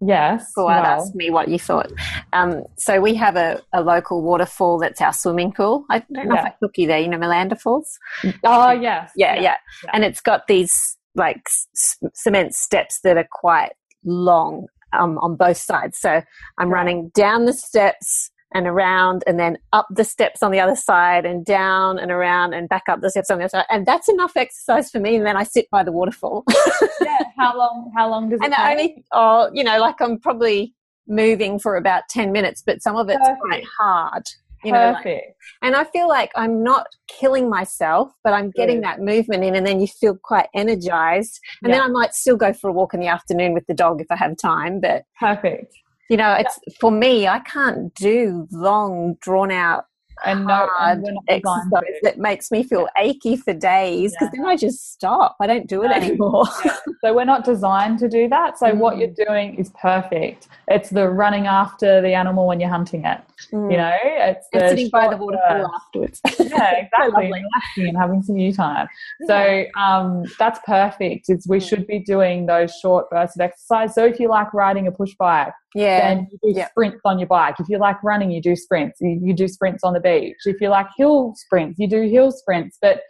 Yes. Go out, well, ask me what you thought. Um, so we have a, a local waterfall that's our swimming pool. I don't know Yeah. if I took you there. You know Malanda Falls. Oh, yes. Yeah, yeah, yeah. And it's got these like s- cement steps that are quite long um, on both sides. So I'm Right. running down the steps and around, and then up the steps on the other side, and down and around, and back up the steps on the other side. And that's enough exercise for me. And then I sit by the waterfall. yeah. How long, how long does it and take? I only, oh, you know, like I'm probably moving for about 10 minutes, but some of it's Perfect. quite hard. You know, like, Perfect. and I feel like I'm not killing myself, but I'm getting that movement in, and then you feel quite energized. And then I might still go for a walk in the afternoon with the dog if I have time. But Perfect. You know, it's for me. I can't do long, drawn out And no, hard and we're not designed exercise that makes me feel achy for days because Yeah. then I just stop. I don't do it No. anymore. So we're not designed to do that. So what Mm. you're doing is perfect. It's the running after the animal when you're hunting it. Mm. You know, it's and sitting by the waterfall afterwards. Yeah, exactly. Relaxing and having some you time. So um, that's perfect. It's, we Mm. should be doing those short bursts of exercise. So if you like riding a push bike, yeah. then you do Yeah. sprints on your bike. If you like running, you do sprints. You, you do sprints on the beach. If you like hill sprints, you do hill sprints. But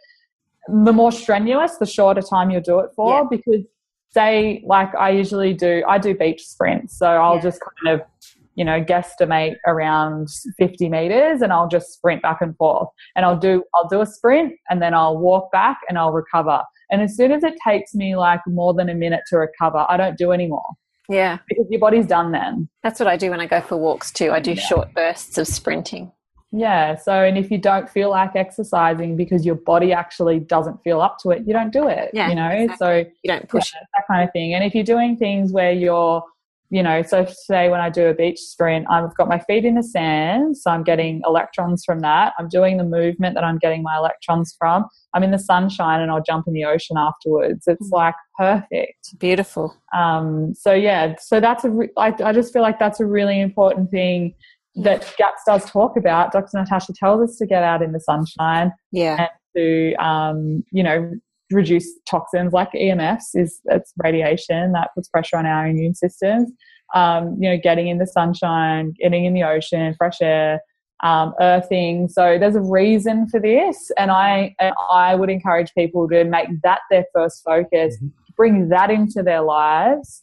the more strenuous, the shorter time you'll do it for. Yeah. Because say, like I usually do, I do beach sprints. So I'll Yeah. just kind of, you know, guesstimate around 50 meters and I'll just sprint back and forth. And I'll do, I'll do a sprint and then I'll walk back and I'll recover. And as soon as it takes me like more than a minute to recover, I don't do anymore yeah. because your body's done then. That's what I do when I go for walks too. I do Yeah. short bursts of sprinting. Yeah. So, and if you don't feel like exercising because your body actually doesn't feel up to it, you don't do it. Yeah, You know, exactly. so You don't push yeah, that kind of thing. And if you're doing things where you're, you know, so say when I do a beach sprint, I've got my feet in the sand, so I'm getting electrons from that. I'm doing the movement that I'm getting my electrons from. I'm in the sunshine and I'll jump in the ocean afterwards. It's Mm. like perfect. Beautiful. Um, so yeah, so that's a. Re- I, I just feel like that's a really important thing that GAPS does talk about. Dr. Natasha tells us to get out in the sunshine Yeah. And to, um, you know, reduce toxins like EMFs is it's radiation that puts pressure on our immune systems. Um, you know, getting in the sunshine, getting in the ocean, fresh air, um, earthing. So there's a reason for this, and I and I would encourage people to make that their first focus, bring that into their lives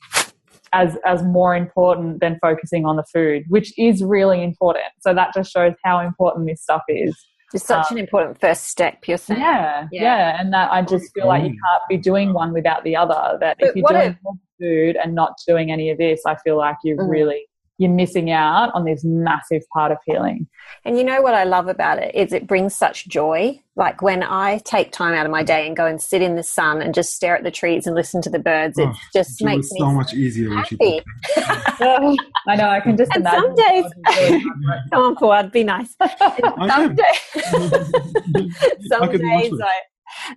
as as more important than focusing on the food, which is really important. So that just shows how important this stuff is. It's such Um, an important first step, you're saying. Yeah, Yeah. yeah, and that I just feel like you Mm. can't be doing one without the other. That But if you're doing if- more food and not doing any of this, I feel like you're Mm. really you're missing out on this massive part of healing. And you know what I love about it is it brings such joy. Like when I take time out of my day and go and sit in the sun and just stare at the trees and listen to the birds, it Oh, just It makes was me so much easier when she happy. I know I can just And imagine. some days- Come on, Fouad, be nice. Some am. days, some I days. I,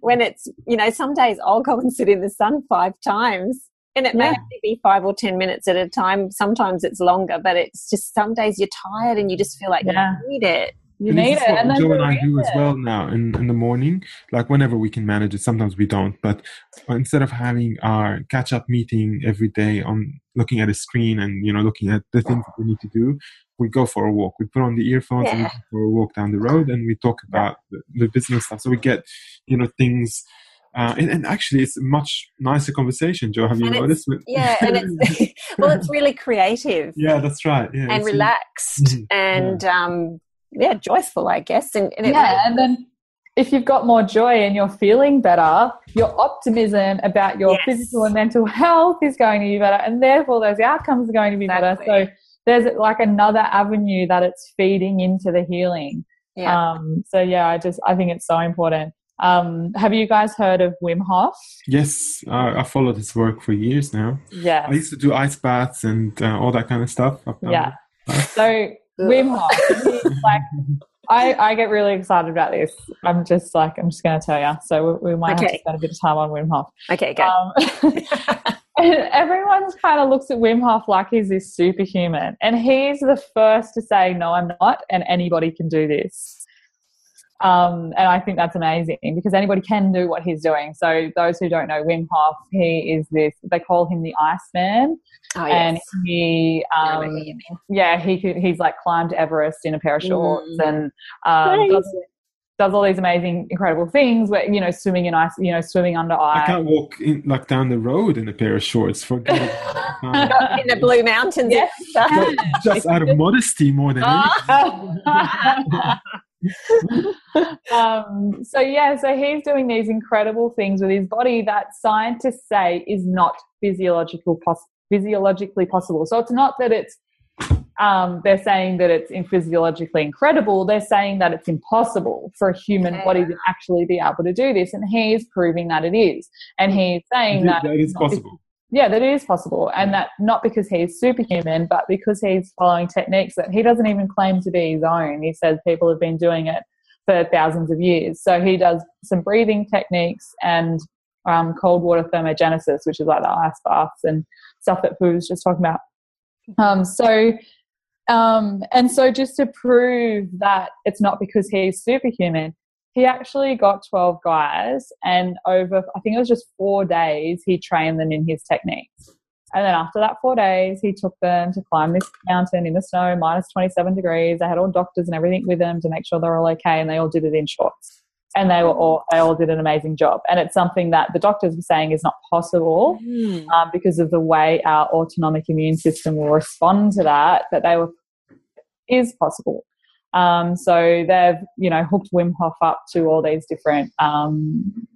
when it's you know some days I'll go and sit in the sun five times and it may Yeah. only be five or ten minutes at a time sometimes it's longer but it's just some days you're tired and you just feel like Yeah. you need it you And this need is it, what and then Jo and I do is as well now in, in the morning. Like whenever we can manage it, sometimes we don't. But instead of having our catch up meeting every day on looking at a screen and you know looking at the things that we need to do, we go for a walk. We put on the earphones and we go for a walk down the road and we talk about the, the business stuff. So we get you know things. Uh, and, and actually, it's a much nicer conversation, Jo. Have you And noticed? With- yeah and it's well it's really creative yeah, that's right. Yeah, and it's- relaxed Mhm. and um yeah joyful I guess and, and it yeah, and then if you've got more joy and you're feeling better, your optimism about your Yes. physical and mental health is going to be better, and therefore those outcomes are going to be better. So there's like another avenue that it's feeding into the healing. yeah Um, so yeah, I just I think it's so important. Um, have you guys heard of Wim Hof? Yes, uh, I followed his work for years now. Yeah, I used to do ice baths and uh, all that kind of stuff. Yeah. So Wim Hof, like I, I get really excited about this. I'm just like I'm just going to tell you. So we, we might have to spend a bit of time on Wim Hof. Okay, go. Um, and everyone kind of looks at Wim Hof like he's this superhuman, and he's the first to say, "No, I'm not," and anybody can do this. Um, and I think that's amazing because anybody can do what he's doing. So those who don't know Wim Hof, he is this. They call him the Iceman, oh, and he, um, what you mean. yeah, he could, he's like climbed Everest in a pair of shorts Mm. and um, does, does all these amazing, incredible things. Where you know, swimming in ice, you know, swimming under ice. I can't walk in, like down the road in a pair of shorts. for. it. Um, in the Blue Mountains. Yes. just, just out of modesty more than anything. Um, so yeah, so he's doing these incredible things with his body that scientists say is not physiological pos- physiologically possible. So it's not that it's um, they're saying that it's in physiologically incredible. They're saying that it's impossible for a human Okay. body to actually be able to do this, and he's proving that it is. And he's saying that not possible. Yeah, that it is possible, and that not because he's superhuman, but because he's following techniques that he doesn't even claim to be his own. He says people have been doing it for thousands of years. So he does some breathing techniques and um, cold water thermogenesis, which is like the ice baths and stuff that Fu was just talking about. Um, so, um, and so just to prove that it's not because he's superhuman, he actually got 12 guys and over i think it was just four days he trained them in his techniques and then after that four days he took them to climb this mountain in the snow minus 27 degrees they had all doctors and everything with them to make sure they're all okay and they all did it in shorts and they were all they all did an amazing job and it's something that the doctors were saying is not possible Hmm. um, because of the way our autonomic immune system will respond to that, that they were is possible. Um, so they've you know hooked Wim Hof up to all these different um,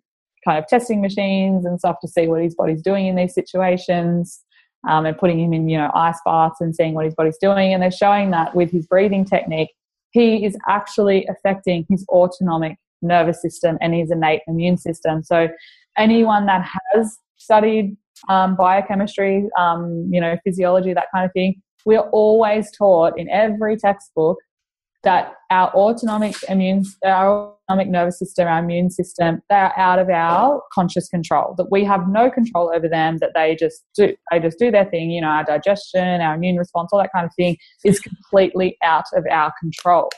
kind of testing machines and stuff to see what his body's doing in these situations. Um, and putting him in, you know, ice baths and seeing what his body's doing. And they're showing that with his breathing technique, he is actually affecting his autonomic nervous system and his innate immune system. So anyone that has studied um, biochemistry, um, you know, physiology, that kind of thing, we're always taught in every textbook that our autonomic immune, our autonomic nervous system, our immune system, they are out of our conscious control. That we have no control over them. That they just do, they just do their thing. You know, our digestion, our immune response, all that kind of thing is completely out of our control,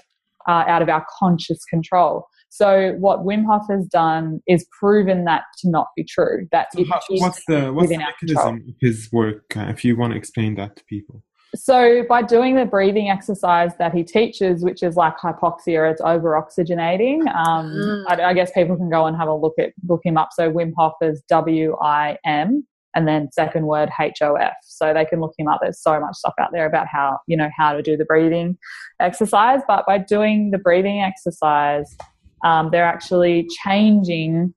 uh, out of our conscious control. So what Wim Hof has done is proven that to not be true. That So it how, what's the what's the within our control. mechanism of his work? Uh, if you want to explain that to people. So by doing the breathing exercise that he teaches, which is like hypoxia, it's over oxygenating. Um, Mm. I, I guess people can go and have a look at look him up. So Wim Hof is W I M, and then second word H O F. So they can look him up. There's so much stuff out there about how you know how to do the breathing exercise. But by doing the breathing exercise, um, they're actually changing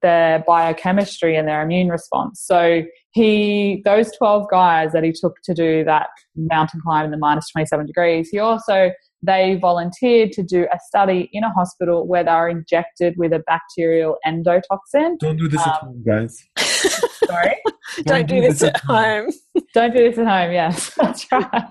their biochemistry and their immune response. So he, those 12 guys that he took to do that mountain climb in the minus 27 degrees, he also, they volunteered to do a study in a hospital where they were injected with a bacterial endotoxin. Don't do this at Um, home, guys. Sorry? Don't do this at home. Don't do this at home. Yes, that's right.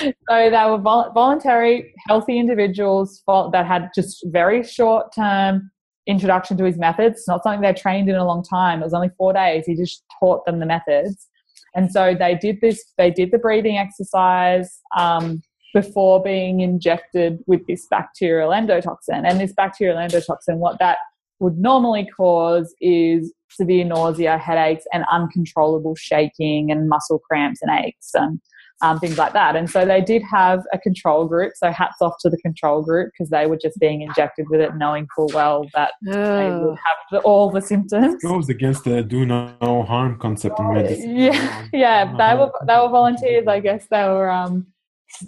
So they were vol- voluntary, healthy individuals vol- that had just very short term introduction to his methods. It's not something they trained in a long time. It was only four days. He just taught them the methods, and so they did this. They did the breathing exercise um, before being injected with this bacterial endotoxin. And this bacterial endotoxin, what that would normally cause is severe nausea, headaches, and uncontrollable shaking and muscle cramps and aches and um, things like that. And so they did have a control group. So hats off to the control group because they were just being injected with it, knowing full well that they Oh. would have the, all the symptoms. goes against the do no harm concept in medicine. Yeah, yeah, they were they were volunteers. I guess they were um,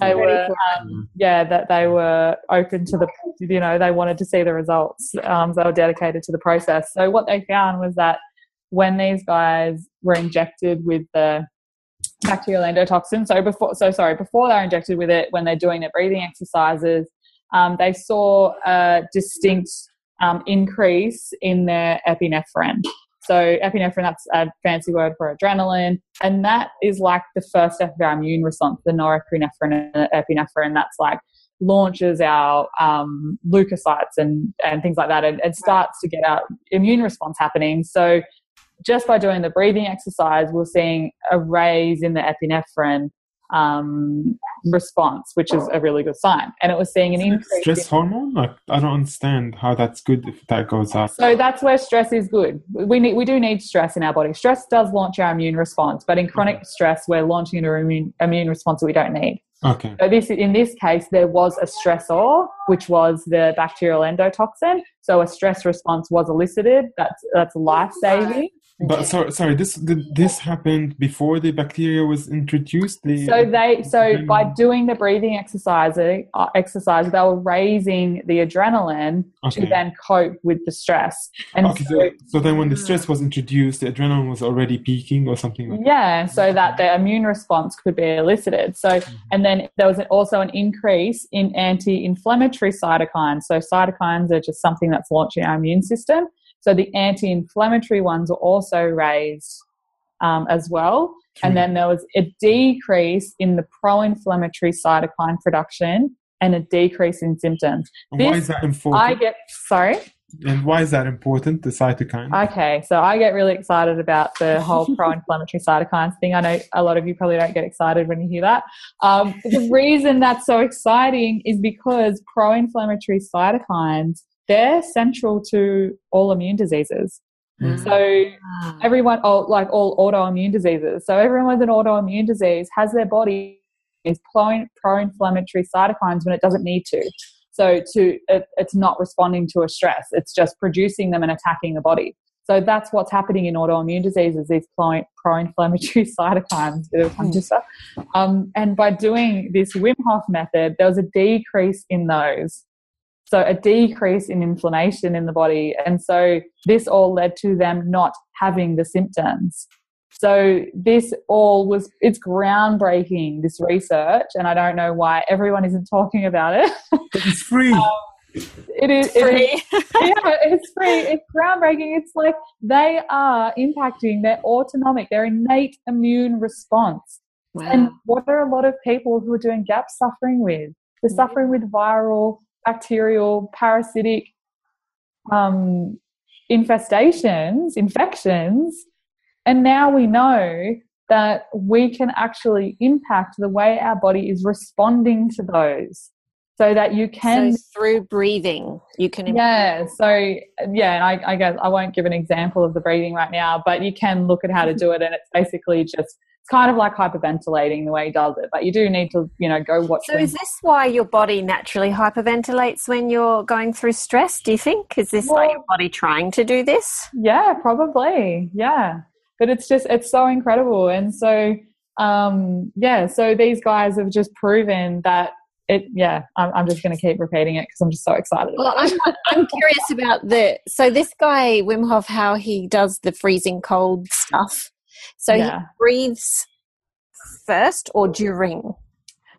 they were um, yeah that they were open to the you know they wanted to see the results um, so they were dedicated to the process so what they found was that when these guys were injected with the bacterial endotoxin so before so sorry before they're injected with it when they're doing their breathing exercises um, they saw a distinct um, increase in their epinephrine So epinephrine, that's a fancy word for adrenaline, and that is like the first step of our immune response. The norepinephrine and epinephrine, that's like launches our um, leukocytes and and things like that, and, and starts to get our immune response happening. So just by doing the breathing exercise, we're seeing a raise in the epinephrine um, response, which is a really good sign. And it was seeing an increase. Stress in- hormone? Like I don't understand how that's good if that goes up. so that's where stress is good. We need, we do need stress in our body. Stress does launch our immune response, but in chronic Okay. stress, we're launching an immune, immune response that we don't need. Okay. So this, in this case, there was a stressor, which was the bacterial endotoxin. So a stress response was elicited. That's that's life saving. But sorry, sorry. This this happened before the bacteria was introduced. The, So they so by doing the breathing exercise, uh, exercise they were raising the adrenaline to then cope with the stress. And okay. so, So, so then when the stress was introduced, the adrenaline was already peaking or something like. yeah, so that the immune response could be elicited. So and then there was also an increase in anti-inflammatory cytokines. So cytokines are just something that's launching our immune system. So the anti-inflammatory ones were also raised um, as well. And then there was a decrease in the pro-inflammatory cytokine production and a decrease in symptoms. And why is that important? I get sorry. and why is that important? The cytokine. Okay, so I get really excited about the whole pro-inflammatory cytokines thing. I know a lot of you probably don't get excited when you hear that. Um, the reason that's so exciting is because pro-inflammatory cytokines they're central to all immune diseases. So everyone, oh, like all autoimmune diseases. So everyone with an autoimmune disease has their body is pro- pro-inflammatory cytokines when it doesn't need to. So to it, it's not responding to a stress; it's just producing them and attacking the body. So that's what's happening in autoimmune diseases. These pro- pro-inflammatory cytokines, bit of tongue twister. Um, and by doing this Wim Hof method, there was a decrease in those. So a decrease in inflammation in the body. And so this all led to them not having the symptoms. So this all was, it's groundbreaking, this research. And I don't know why everyone isn't talking about it. it's free. Um, it is, it is Free. yeah, it's free. It's groundbreaking. It's like they are impacting their autonomic, their innate immune response. And what are a lot of people who are doing GAPS suffering with? They're suffering with viral, bacterial, parasitic um, infestations, infections. And now we know that we can actually impact the way our body is responding to those so that you can so through breathing, you can. yeah. So yeah, and I, I guess I won't give an example of the breathing right now, but you can look at how to do it, and it's basically just it's kind of like hyperventilating the way he does it. But you do need to you know go watch. So is this why your body naturally hyperventilates when you're going through stress? Do you think is this like your body trying to do this? Yeah, probably. Yeah. But it's just it's so incredible. And so um yeah, so these guys have just proven that it yeah, I'm, I'm just going to keep repeating it because I'm just so excited. Well. I'm, I'm curious about the. So this guy Wim Hof, how he does the freezing cold stuff. So Yeah. he breathes first or during.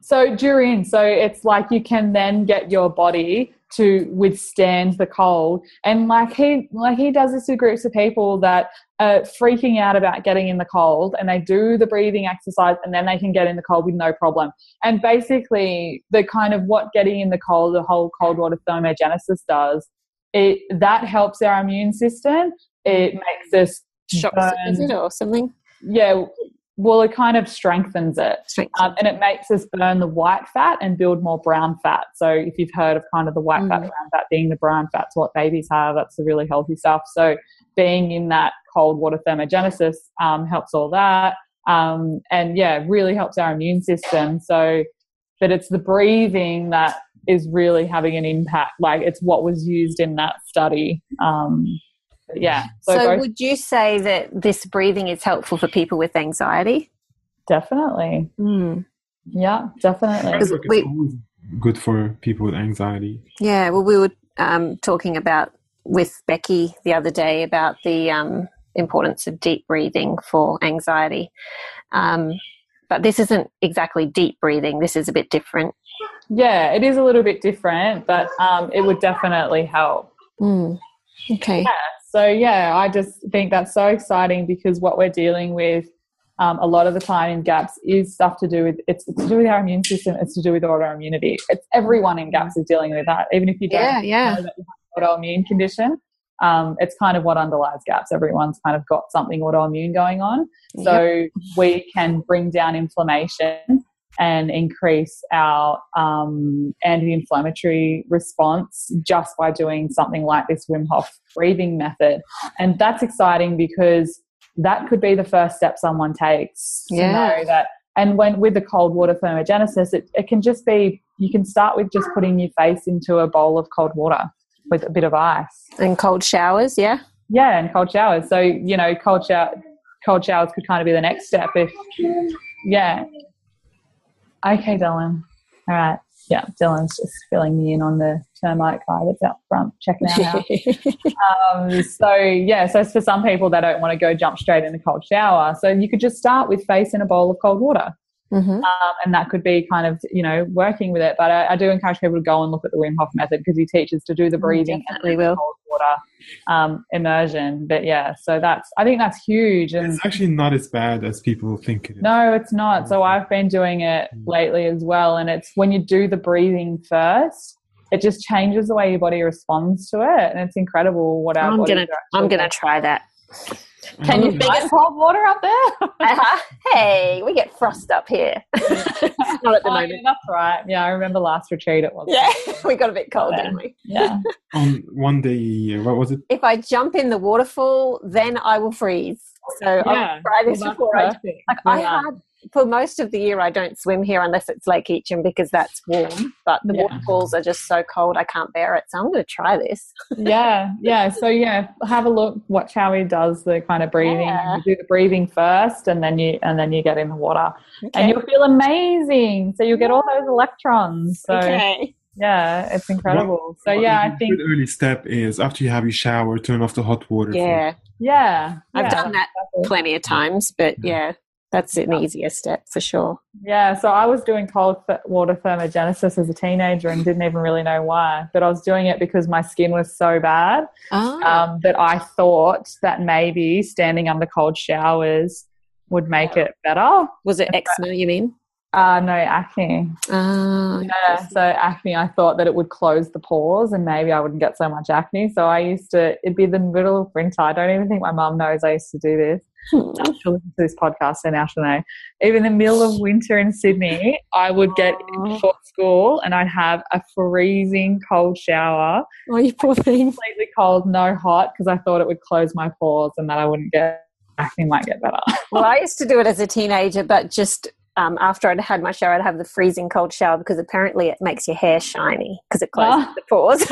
So during, so it's like you can then get your body to withstand the cold, and like he, like he does this to groups of people that are freaking out about getting in the cold, and they do the breathing exercise, and then they can get in the cold with no problem. And basically, the kind of what getting in the cold, the whole cold water thermogenesis does, it that helps our immune system. It makes us Shocks it, is burn- it or something? yeah. Well, it kind of strengthens it Strength. um, and it makes us burn the white fat and build more brown fat. So if you've heard of kind of the white fat, Mm. brown fat being the brown fat's what babies have, that's the really healthy stuff. So being in that cold water thermogenesis um, helps all that. Um, and yeah, really helps our immune system. So, but it's the breathing that is really having an impact. Like it's what was used in that study. Um, yeah. So, So, both- would you say that this breathing is helpful for people with anxiety? definitely. Mm. Yeah, definitely. I we- good for people with anxiety. Yeah, well, we were um, talking about with Becky the other day about the um, importance of deep breathing for anxiety. Um, but this isn't exactly deep breathing. This is a bit different. Yeah, it is a little bit different, but um, it would definitely help. Mm. Okay. Yeah. So yeah, I just think that's so exciting because what we're dealing with um, a lot of the time in GAPS is stuff to do with it's, it's to do with our immune system. It's to do with autoimmunity. It's everyone in GAPS is dealing with that, even if you don't Yeah, yeah. know that you have an autoimmune condition. Um, it's kind of what underlies GAPS. Everyone's kind of got something autoimmune going on. So we can bring down inflammation and increase our um, anti-inflammatory response just by doing something like this Wim Hof breathing method. And that's exciting because that could be the first step someone takes to Yeah. know that. And when with the cold water thermogenesis, it, it can just be you can start with just putting your face into a bowl of cold water with a bit of ice. And cold showers, yeah. Yeah, and cold showers. So you know, cold shower, cold showers could kind of be the next step. If yeah, okay, Dylan. All right, yeah, Dylan's just filling me in on the termite guy that's out front checking out. um, so yeah, so it's for some people that don't want to go jump straight in a cold shower. So you could just start with face in a bowl of cold water hmm um, and that could be kind of you know working with it. But I, I do encourage people to go and look at the Wim Hof method because he teaches to do the breathing and the will. cold water um, immersion. But yeah, so that's I think that's huge. And It's actually not as bad as people think it is. no, it's not. So I've been doing it lately as well, and it's when you do the breathing first. It just changes the way your body responds to it, and it's incredible what our I'm bodies gonna, I'm gonna try that. I Can you love think it. Nice cold water up there? Uh-huh. Hey, we get frost up here. Not at the Oh, yeah, moment. that's right. Yeah, I remember last retreat it was. Yeah, we got a bit cold, didn't we? yeah. On one day, what was it? If I jump in the waterfall, then I will freeze. So Yeah. I'll try this Well, that's before I perfect. Like I had for most of the year, I don't swim here unless it's Lake Eacham because that's warm. But the Yeah. waterfalls are just so cold, I can't bear it. So I'm going to try this. yeah, yeah. So yeah, have a look. Watch how he does the kind of breathing. Yeah. You do the breathing first, and then you and then you get in the water, and you'll feel amazing. So you'll get all those electrons. So okay. yeah, it's incredible. So yeah, I think good early step is after you have your shower, turn off the hot water. for- Yeah, yeah, I've yeah, done that plenty of times, but yeah, that's an easier step for sure. Yeah, so I was doing cold water thermogenesis as a teenager and didn't even really know why, but I was doing it because my skin was so bad Oh, um, that I thought that maybe standing under cold showers would make it better. was it eczema? You mean? Uh, no, acne. Oh, Yeah, so acne, I thought that it would close the pores and maybe I wouldn't get so much acne. So I used to, it'd be the middle of winter. I don't even think my mum knows I used to do this. Hmm. She'll listen to this podcast and now she'll know. Even the middle of winter in Sydney, I would get Oh. for school and I'd have a freezing cold shower, oh, you poor thing. completely cold, no hot, because I thought it would close my pores and that I wouldn't get acne might get better. Well, I used to do it as a teenager, but just um, after I'd had my shower, I'd have the freezing cold shower because apparently it makes your hair shiny because it closes Ah. the pores.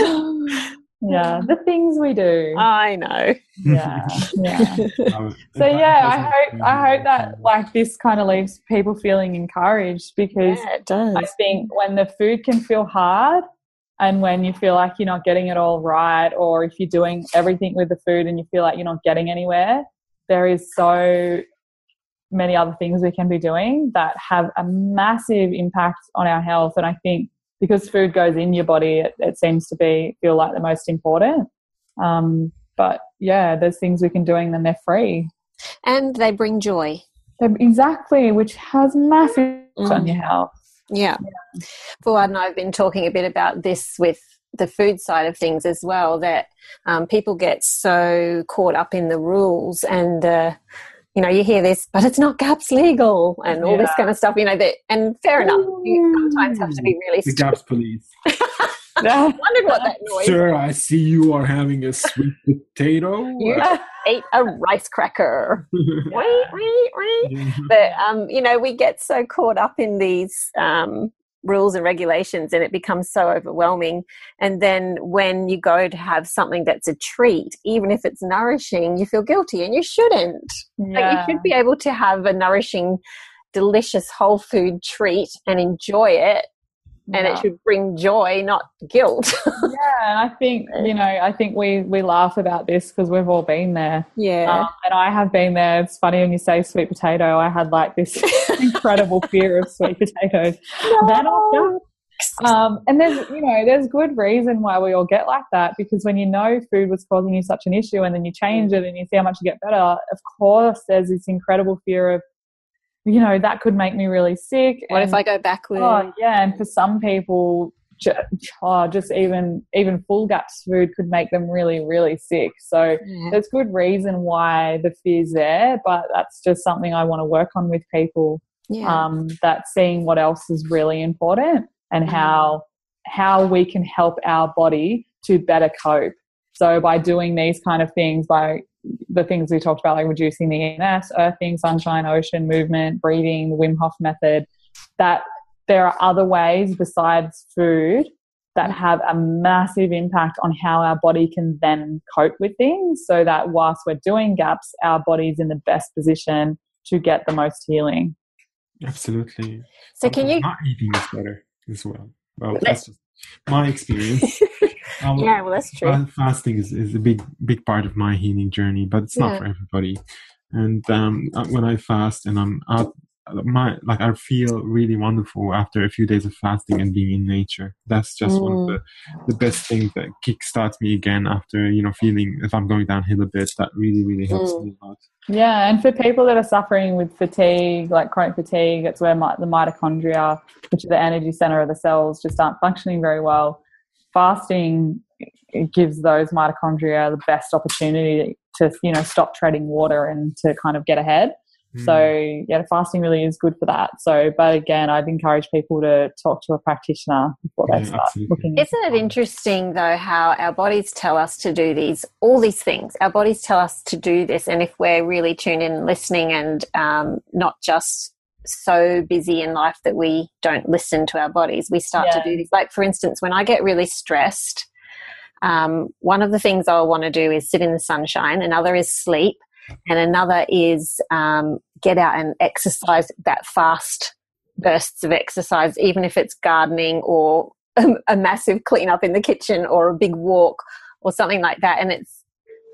yeah, the things we do. I know. Yeah, yeah. So yeah, I hope I hope that like this kind of leaves people feeling encouraged because Yeah, it does. I think when the food can feel hard and when you feel like you're not getting it all right or if you're doing everything with the food and you feel like you're not getting anywhere, there is so many other things we can be doing that have a massive impact on our health and I think because food goes in your body it, it seems to be feel like the most important. Um, but yeah, there's things we can do and they're free. And they bring joy. They're- Exactly, which has massive impact on your health. Yeah. Fouad and I have been talking a bit about this with the food side of things as well, that um, people get so caught up in the rules and the you know, you hear this, but it's not GAPS legal and all this kind of stuff, you know, that, and fair enough, you sometimes have to be really The GAPS police. I wondered what that noise Sir, I see you are having a sweet potato. You ate a rice cracker. Wee, wee, wee. but um, you know we get so caught up in these um, rules and regulations and it becomes so overwhelming. And then when you go to have something that's a treat even if it's nourishing you feel guilty and you shouldn't. Like you should be able to have a nourishing delicious whole food treat and enjoy it and Yeah. it should bring joy not guilt yeah, and I think you know, I think we we laugh about this because we've all been there, yeah um, and I have been there. It's funny when you say sweet potato. I had like this incredible fear of sweet potatoes. They're not. Um, and there's, you know, there's good reason why we all get like that because when you know food was causing you such an issue and then you change it and you see how much you get better, of course, there's this incredible fear of, you know, that could make me really sick. What and, if I go backwards? Oh, yeah. And for some people, oh, just even even full guts food could make them really, really sick. So Yeah. there's good reason why the fear's there, but that's just something I want to work on with people Yeah. um, that seeing what else is really important and Mm. how how we can help our body to better cope. So by doing these kind of things, by the things we talked about, like reducing the EMS, earthing, sunshine, ocean, movement, breathing, the Wim Hof method, that there are other ways besides food that have a massive impact on how our body can then cope with things so that whilst we're doing GAPS, our body's in the best position to get the most healing. Absolutely. so can you? Not eating is better as well. Well, that's just my experience. Um, Yeah, well, that's true. Fasting is, is a big big part of my healing journey, but it's not Yeah. for everybody. And um, uh, when I fast and I'm out, my like I feel really wonderful after a few days of fasting and being in nature. That's just one of Mm. the, the best things that kickstarts me again after you know feeling if I'm going downhill a bit. That really really helps Mm. me a lot. Yeah, and for people that are suffering with fatigue, like chronic fatigue, it's where mi- the mitochondria, which are the energy center of the cells, just aren't functioning very well. Fasting it gives those mitochondria the best opportunity to, you know, stop treading water and to kind of get ahead. Mm. So yeah, fasting really is good for that. So, but again, I'd encourage people to talk to a practitioner before they Yeah, start absolutely. looking. Isn't it interesting though how our bodies tell us to do these all these things? Our bodies tell us to do this, and if we're really tuned in, and listening, and um, not just so busy in life that we don't listen to our bodies, we start to do these. Like for instance, when I get really stressed, um, one of the things I'll want to do is sit in the sunshine. Another is sleep, and another is um, get out and exercise that fast bursts of exercise, even if it's gardening or a, a massive cleanup in the kitchen or a big walk or something like that. And it's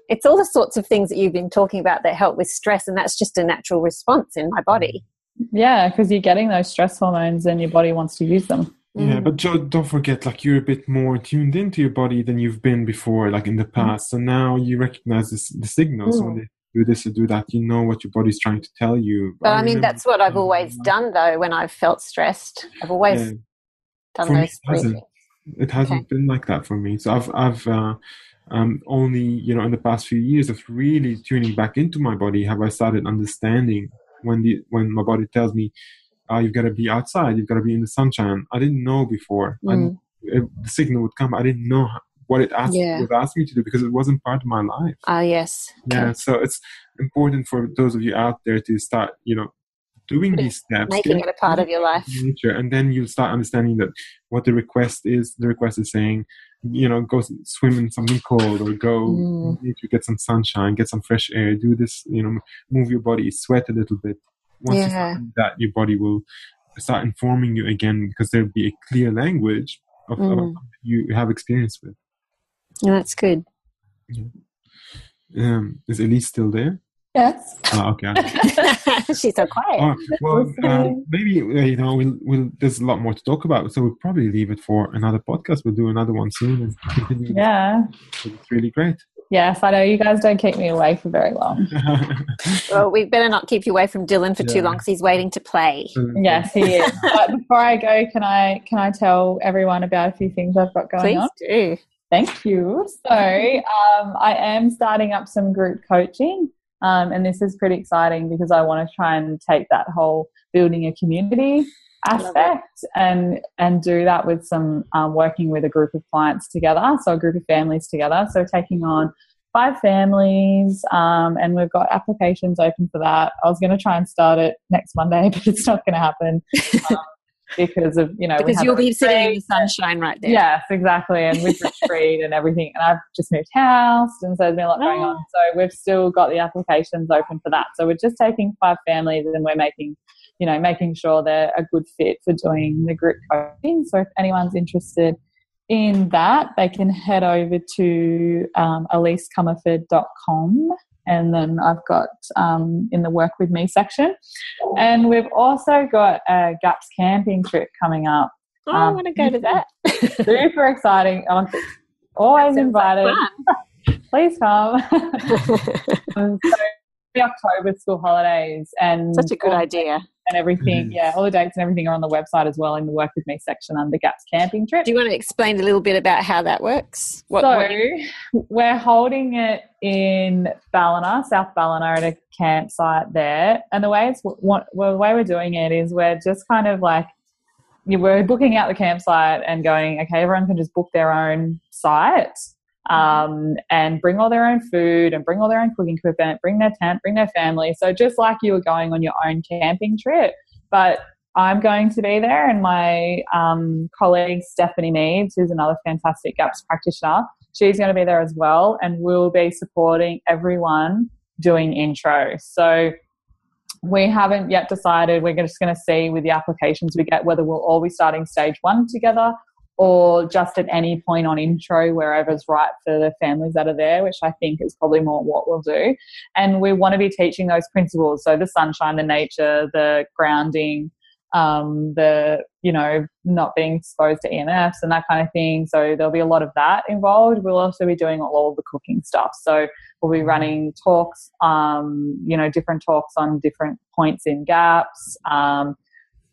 it's all the sorts of things that you've been talking about that help with stress, and that's just a natural response in my body. Yeah, because you're getting those stress hormones and your body wants to use them. Yeah, Mm. but Jo, don't forget, like you're a bit more tuned into your body than you've been before, like in the Mm-hmm. past. So now you recognize this, the signals Mm. when they do this or do that. You know what your body's trying to tell you. But I mean, that's what I've always done, though. When I've felt stressed, I've always Yeah. done For me, those it hasn't. It hasn't been like that for me. So I've, I've, uh, um, only you know in the past few years of really tuning back into my body have I started understanding when the when my body tells me, "Ah, you've got to be outside, you've got to be in the sunshine." I didn't know before. I Mm. the signal would come. I didn't know what it asked Yeah. was asking me to do because it wasn't part of my life. Ah, yes. Yeah, Okay. so it's important for those of you out there to start, you know, doing these steps, Making it a part of your life. nature, and then you'll start understanding that what the request is. The request is saying, you know, go swim in something cold, or go Mm. nature, get some sunshine, get some fresh air, do this, you know, move your body, sweat a little bit. Once you Yeah. doing that, your body will start informing you again because there'll be a clear language of, Mm. you have experience with. Yeah, that's good. Um, is Elyse still there? Yes. Ah, okay. She's so quiet. Oh, well, um, maybe uh, you know we'll, we'll. There's a lot more to talk about, so we'll probably leave it for another podcast. We'll do another one soon and continue. Yeah. It's really great. Yes, I know you guys don't keep me away for very long. Well, we better not keep you away from Dylan for too long because he's waiting to play. Yes, he is. but before I go, can I can I tell everyone about a few things I've got going Please on? do. Thank you. So um, I am starting up some group coaching, um, and this is pretty exciting because I want to try and take that whole building a community aspect and and do that with some um, working with a group of clients together, so a group of families together. So taking on five families, um, and we've got applications open for that. I was going to try and start it next Monday, but it's not going to happen because of you know Because you'll be sitting in the sunshine right there. Yes, exactly. And with retreat and everything. And I've just moved house and so there's been a lot going on. So we've still got the applications open for that. So we're just taking five families and we're making, you know, making sure they're a good fit for doing the group coaching. So if anyone's interested in that, they can head over to um, elysecomerford.com and then I've got um, in the work with me section. And we've also got a GAPS camping trip coming up Oh, I Um, want to go to that. Super exciting. I'm always invited. Please come. Um, so the October school holidays and Such a good idea. And everything. Yeah, all the dates and everything are on the website as well in the Work with Me section under GAPS Camping Trip. Do you want to explain a little bit about how that works? What, so what- we're holding it in Ballina, South Ballina, at a campsite there. And the way it's what, well, the way we're doing it is we're just kind of like you- we're booking out the campsite and going, okay, everyone can just book their own site um, and bring all their own food and bring all their own cooking equipment, bring their tent, bring their family. So just like you were going on your own camping trip, but I'm going to be there, and my um, colleague Stephanie Meads, who's another fantastic GAPS practitioner, she's going to be there as well, and we'll be supporting everyone doing intro. So we haven't yet decided. We're just going to see with the applications we get whether we'll all be starting stage one together or just at any point on intro, wherever's right for the families that are there, which I think is probably more what we'll do. And we want to be teaching those principles. So the sunshine, the nature, the grounding, um, the, you know, not being exposed to EMFs and that kind of thing. So there'll be a lot of that involved. We'll also be doing all the cooking stuff. So we'll be running talks, um, you know, different talks on different points in GAPS. Um,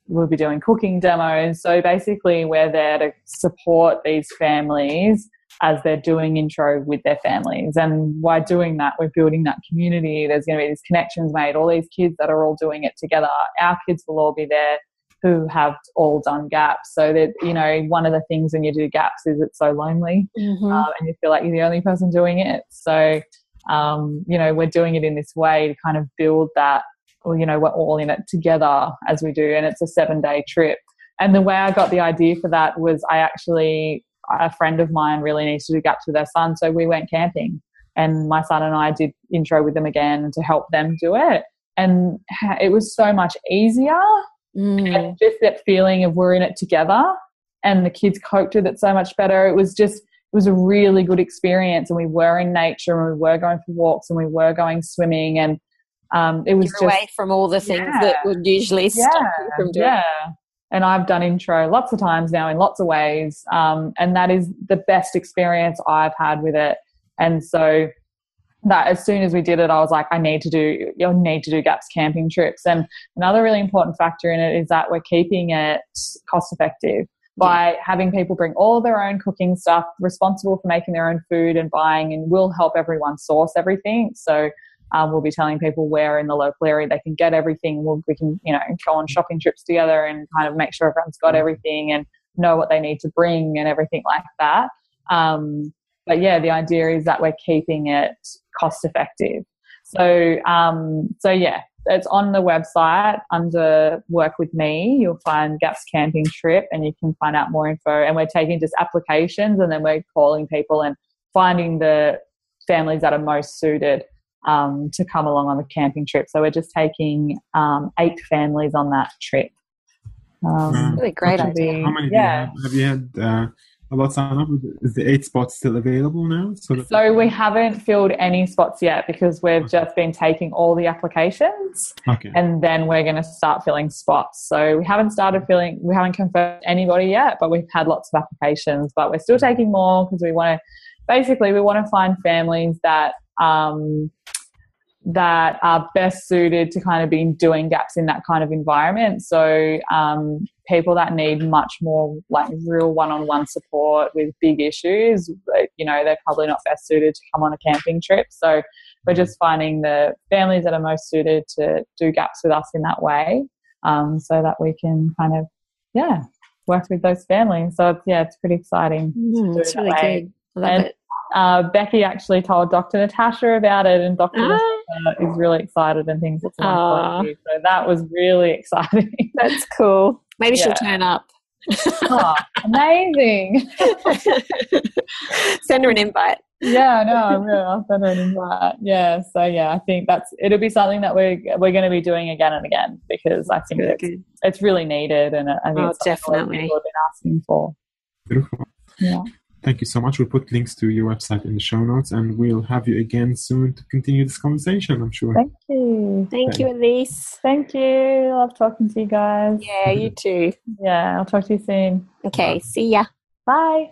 we'll be doing cooking demos. So basically, we're there to support these families as they're doing intro with their families. And by doing that, we're building that community. There's going to be these connections made, all these kids that are all doing it together. Our kids will all be there who have all done GAPS. So that, you know, one of the things when you do GAPS is it's so lonely Mhm. um, and you feel like you're the only person doing it. So, um, you know, we're doing it in this way to kind of build that, or, you know, we're all in it together as we do. And it's a seven day trip. And the way I got the idea for that was I actually, a friend of mine really needs to do GAPS with their son. So we went camping and my son and I did intro with them again to help them do it. And it was so much easier Mm. and just that feeling of we're in it together and the kids coped with it so much better it was just it was a really good experience and we were in nature and we were going for walks and we were going swimming and um, it was You're just away from all the things Yeah. that would usually stop you from doing yeah. And i've done intro lots of times now in lots of ways. Um, and that is the best experience i've had with it. And so that as soon as we did it i was like i need to do you'll need to do GAPS camping trips. And another really important factor in it is that we're keeping it cost effective by having people bring all their own cooking stuff responsible for making their own food and buying and we'll help everyone source everything. So um, we'll be telling people where in the local area they can get everything. We'll, we can, you know, go on shopping trips together and kind of make sure everyone's got everything and know what they need to bring and everything like that. Um, but yeah, the idea is that we're keeping it cost effective. So, um, so yeah, it's on the website under Work with Me. You'll find GAPS Camping Trip, and you can find out more info. And we're taking just applications, and then we're calling people and finding the families that are most suited um, to come along on the camping trip. So we're just taking um, eight families on that trip. Um, Wow. Really great idea. How many Yeah. do you have? Have you had uh, a lot signed up? Is the eight spots still available now? So, that So we haven't filled any spots yet because we've just been taking all the applications okay. and then we're going to start filling spots. So we haven't started filling, we haven't confirmed anybody yet, but we've had lots of applications. But we're still taking more because we want to, basically, we want to find families that um, that are best suited to kind of be doing GAPS in that kind of environment. So um, people that need much more like real one-on-one support with big issues, you know, they're probably not best suited to come on a camping trip. So we're just finding the families that are most suited to do GAPS with us in that way, um, so that we can kind of yeah work with those families. So it's, yeah, it's pretty exciting. Mm, it's really way. good. I love And- it. Uh, Becky actually told Dr. Natasha about it, and Dr. Ah. Natasha is really excited and thinks it's a wonderful idea. So that was really exciting. That's cool. Maybe she'll turn up. oh, amazing! Send her an invite. Yeah, no, I'm really I'll send her an invite. Yeah, so yeah, I think that's it'll be something that we're we're going to be doing again and again because I think Really it's, good. it's really needed, and I think Oh, it's something a definitely. people have been asking for. Beautiful. Yeah. Thank you so much. We'll put links to your website in the show notes, and we'll have you again soon to continue this conversation. I'm sure. Thank you. Thank you, Elyse. Thank you. Love talking to you guys. Yeah, you too. Yeah, I'll talk to you soon. Okay, see ya. Bye.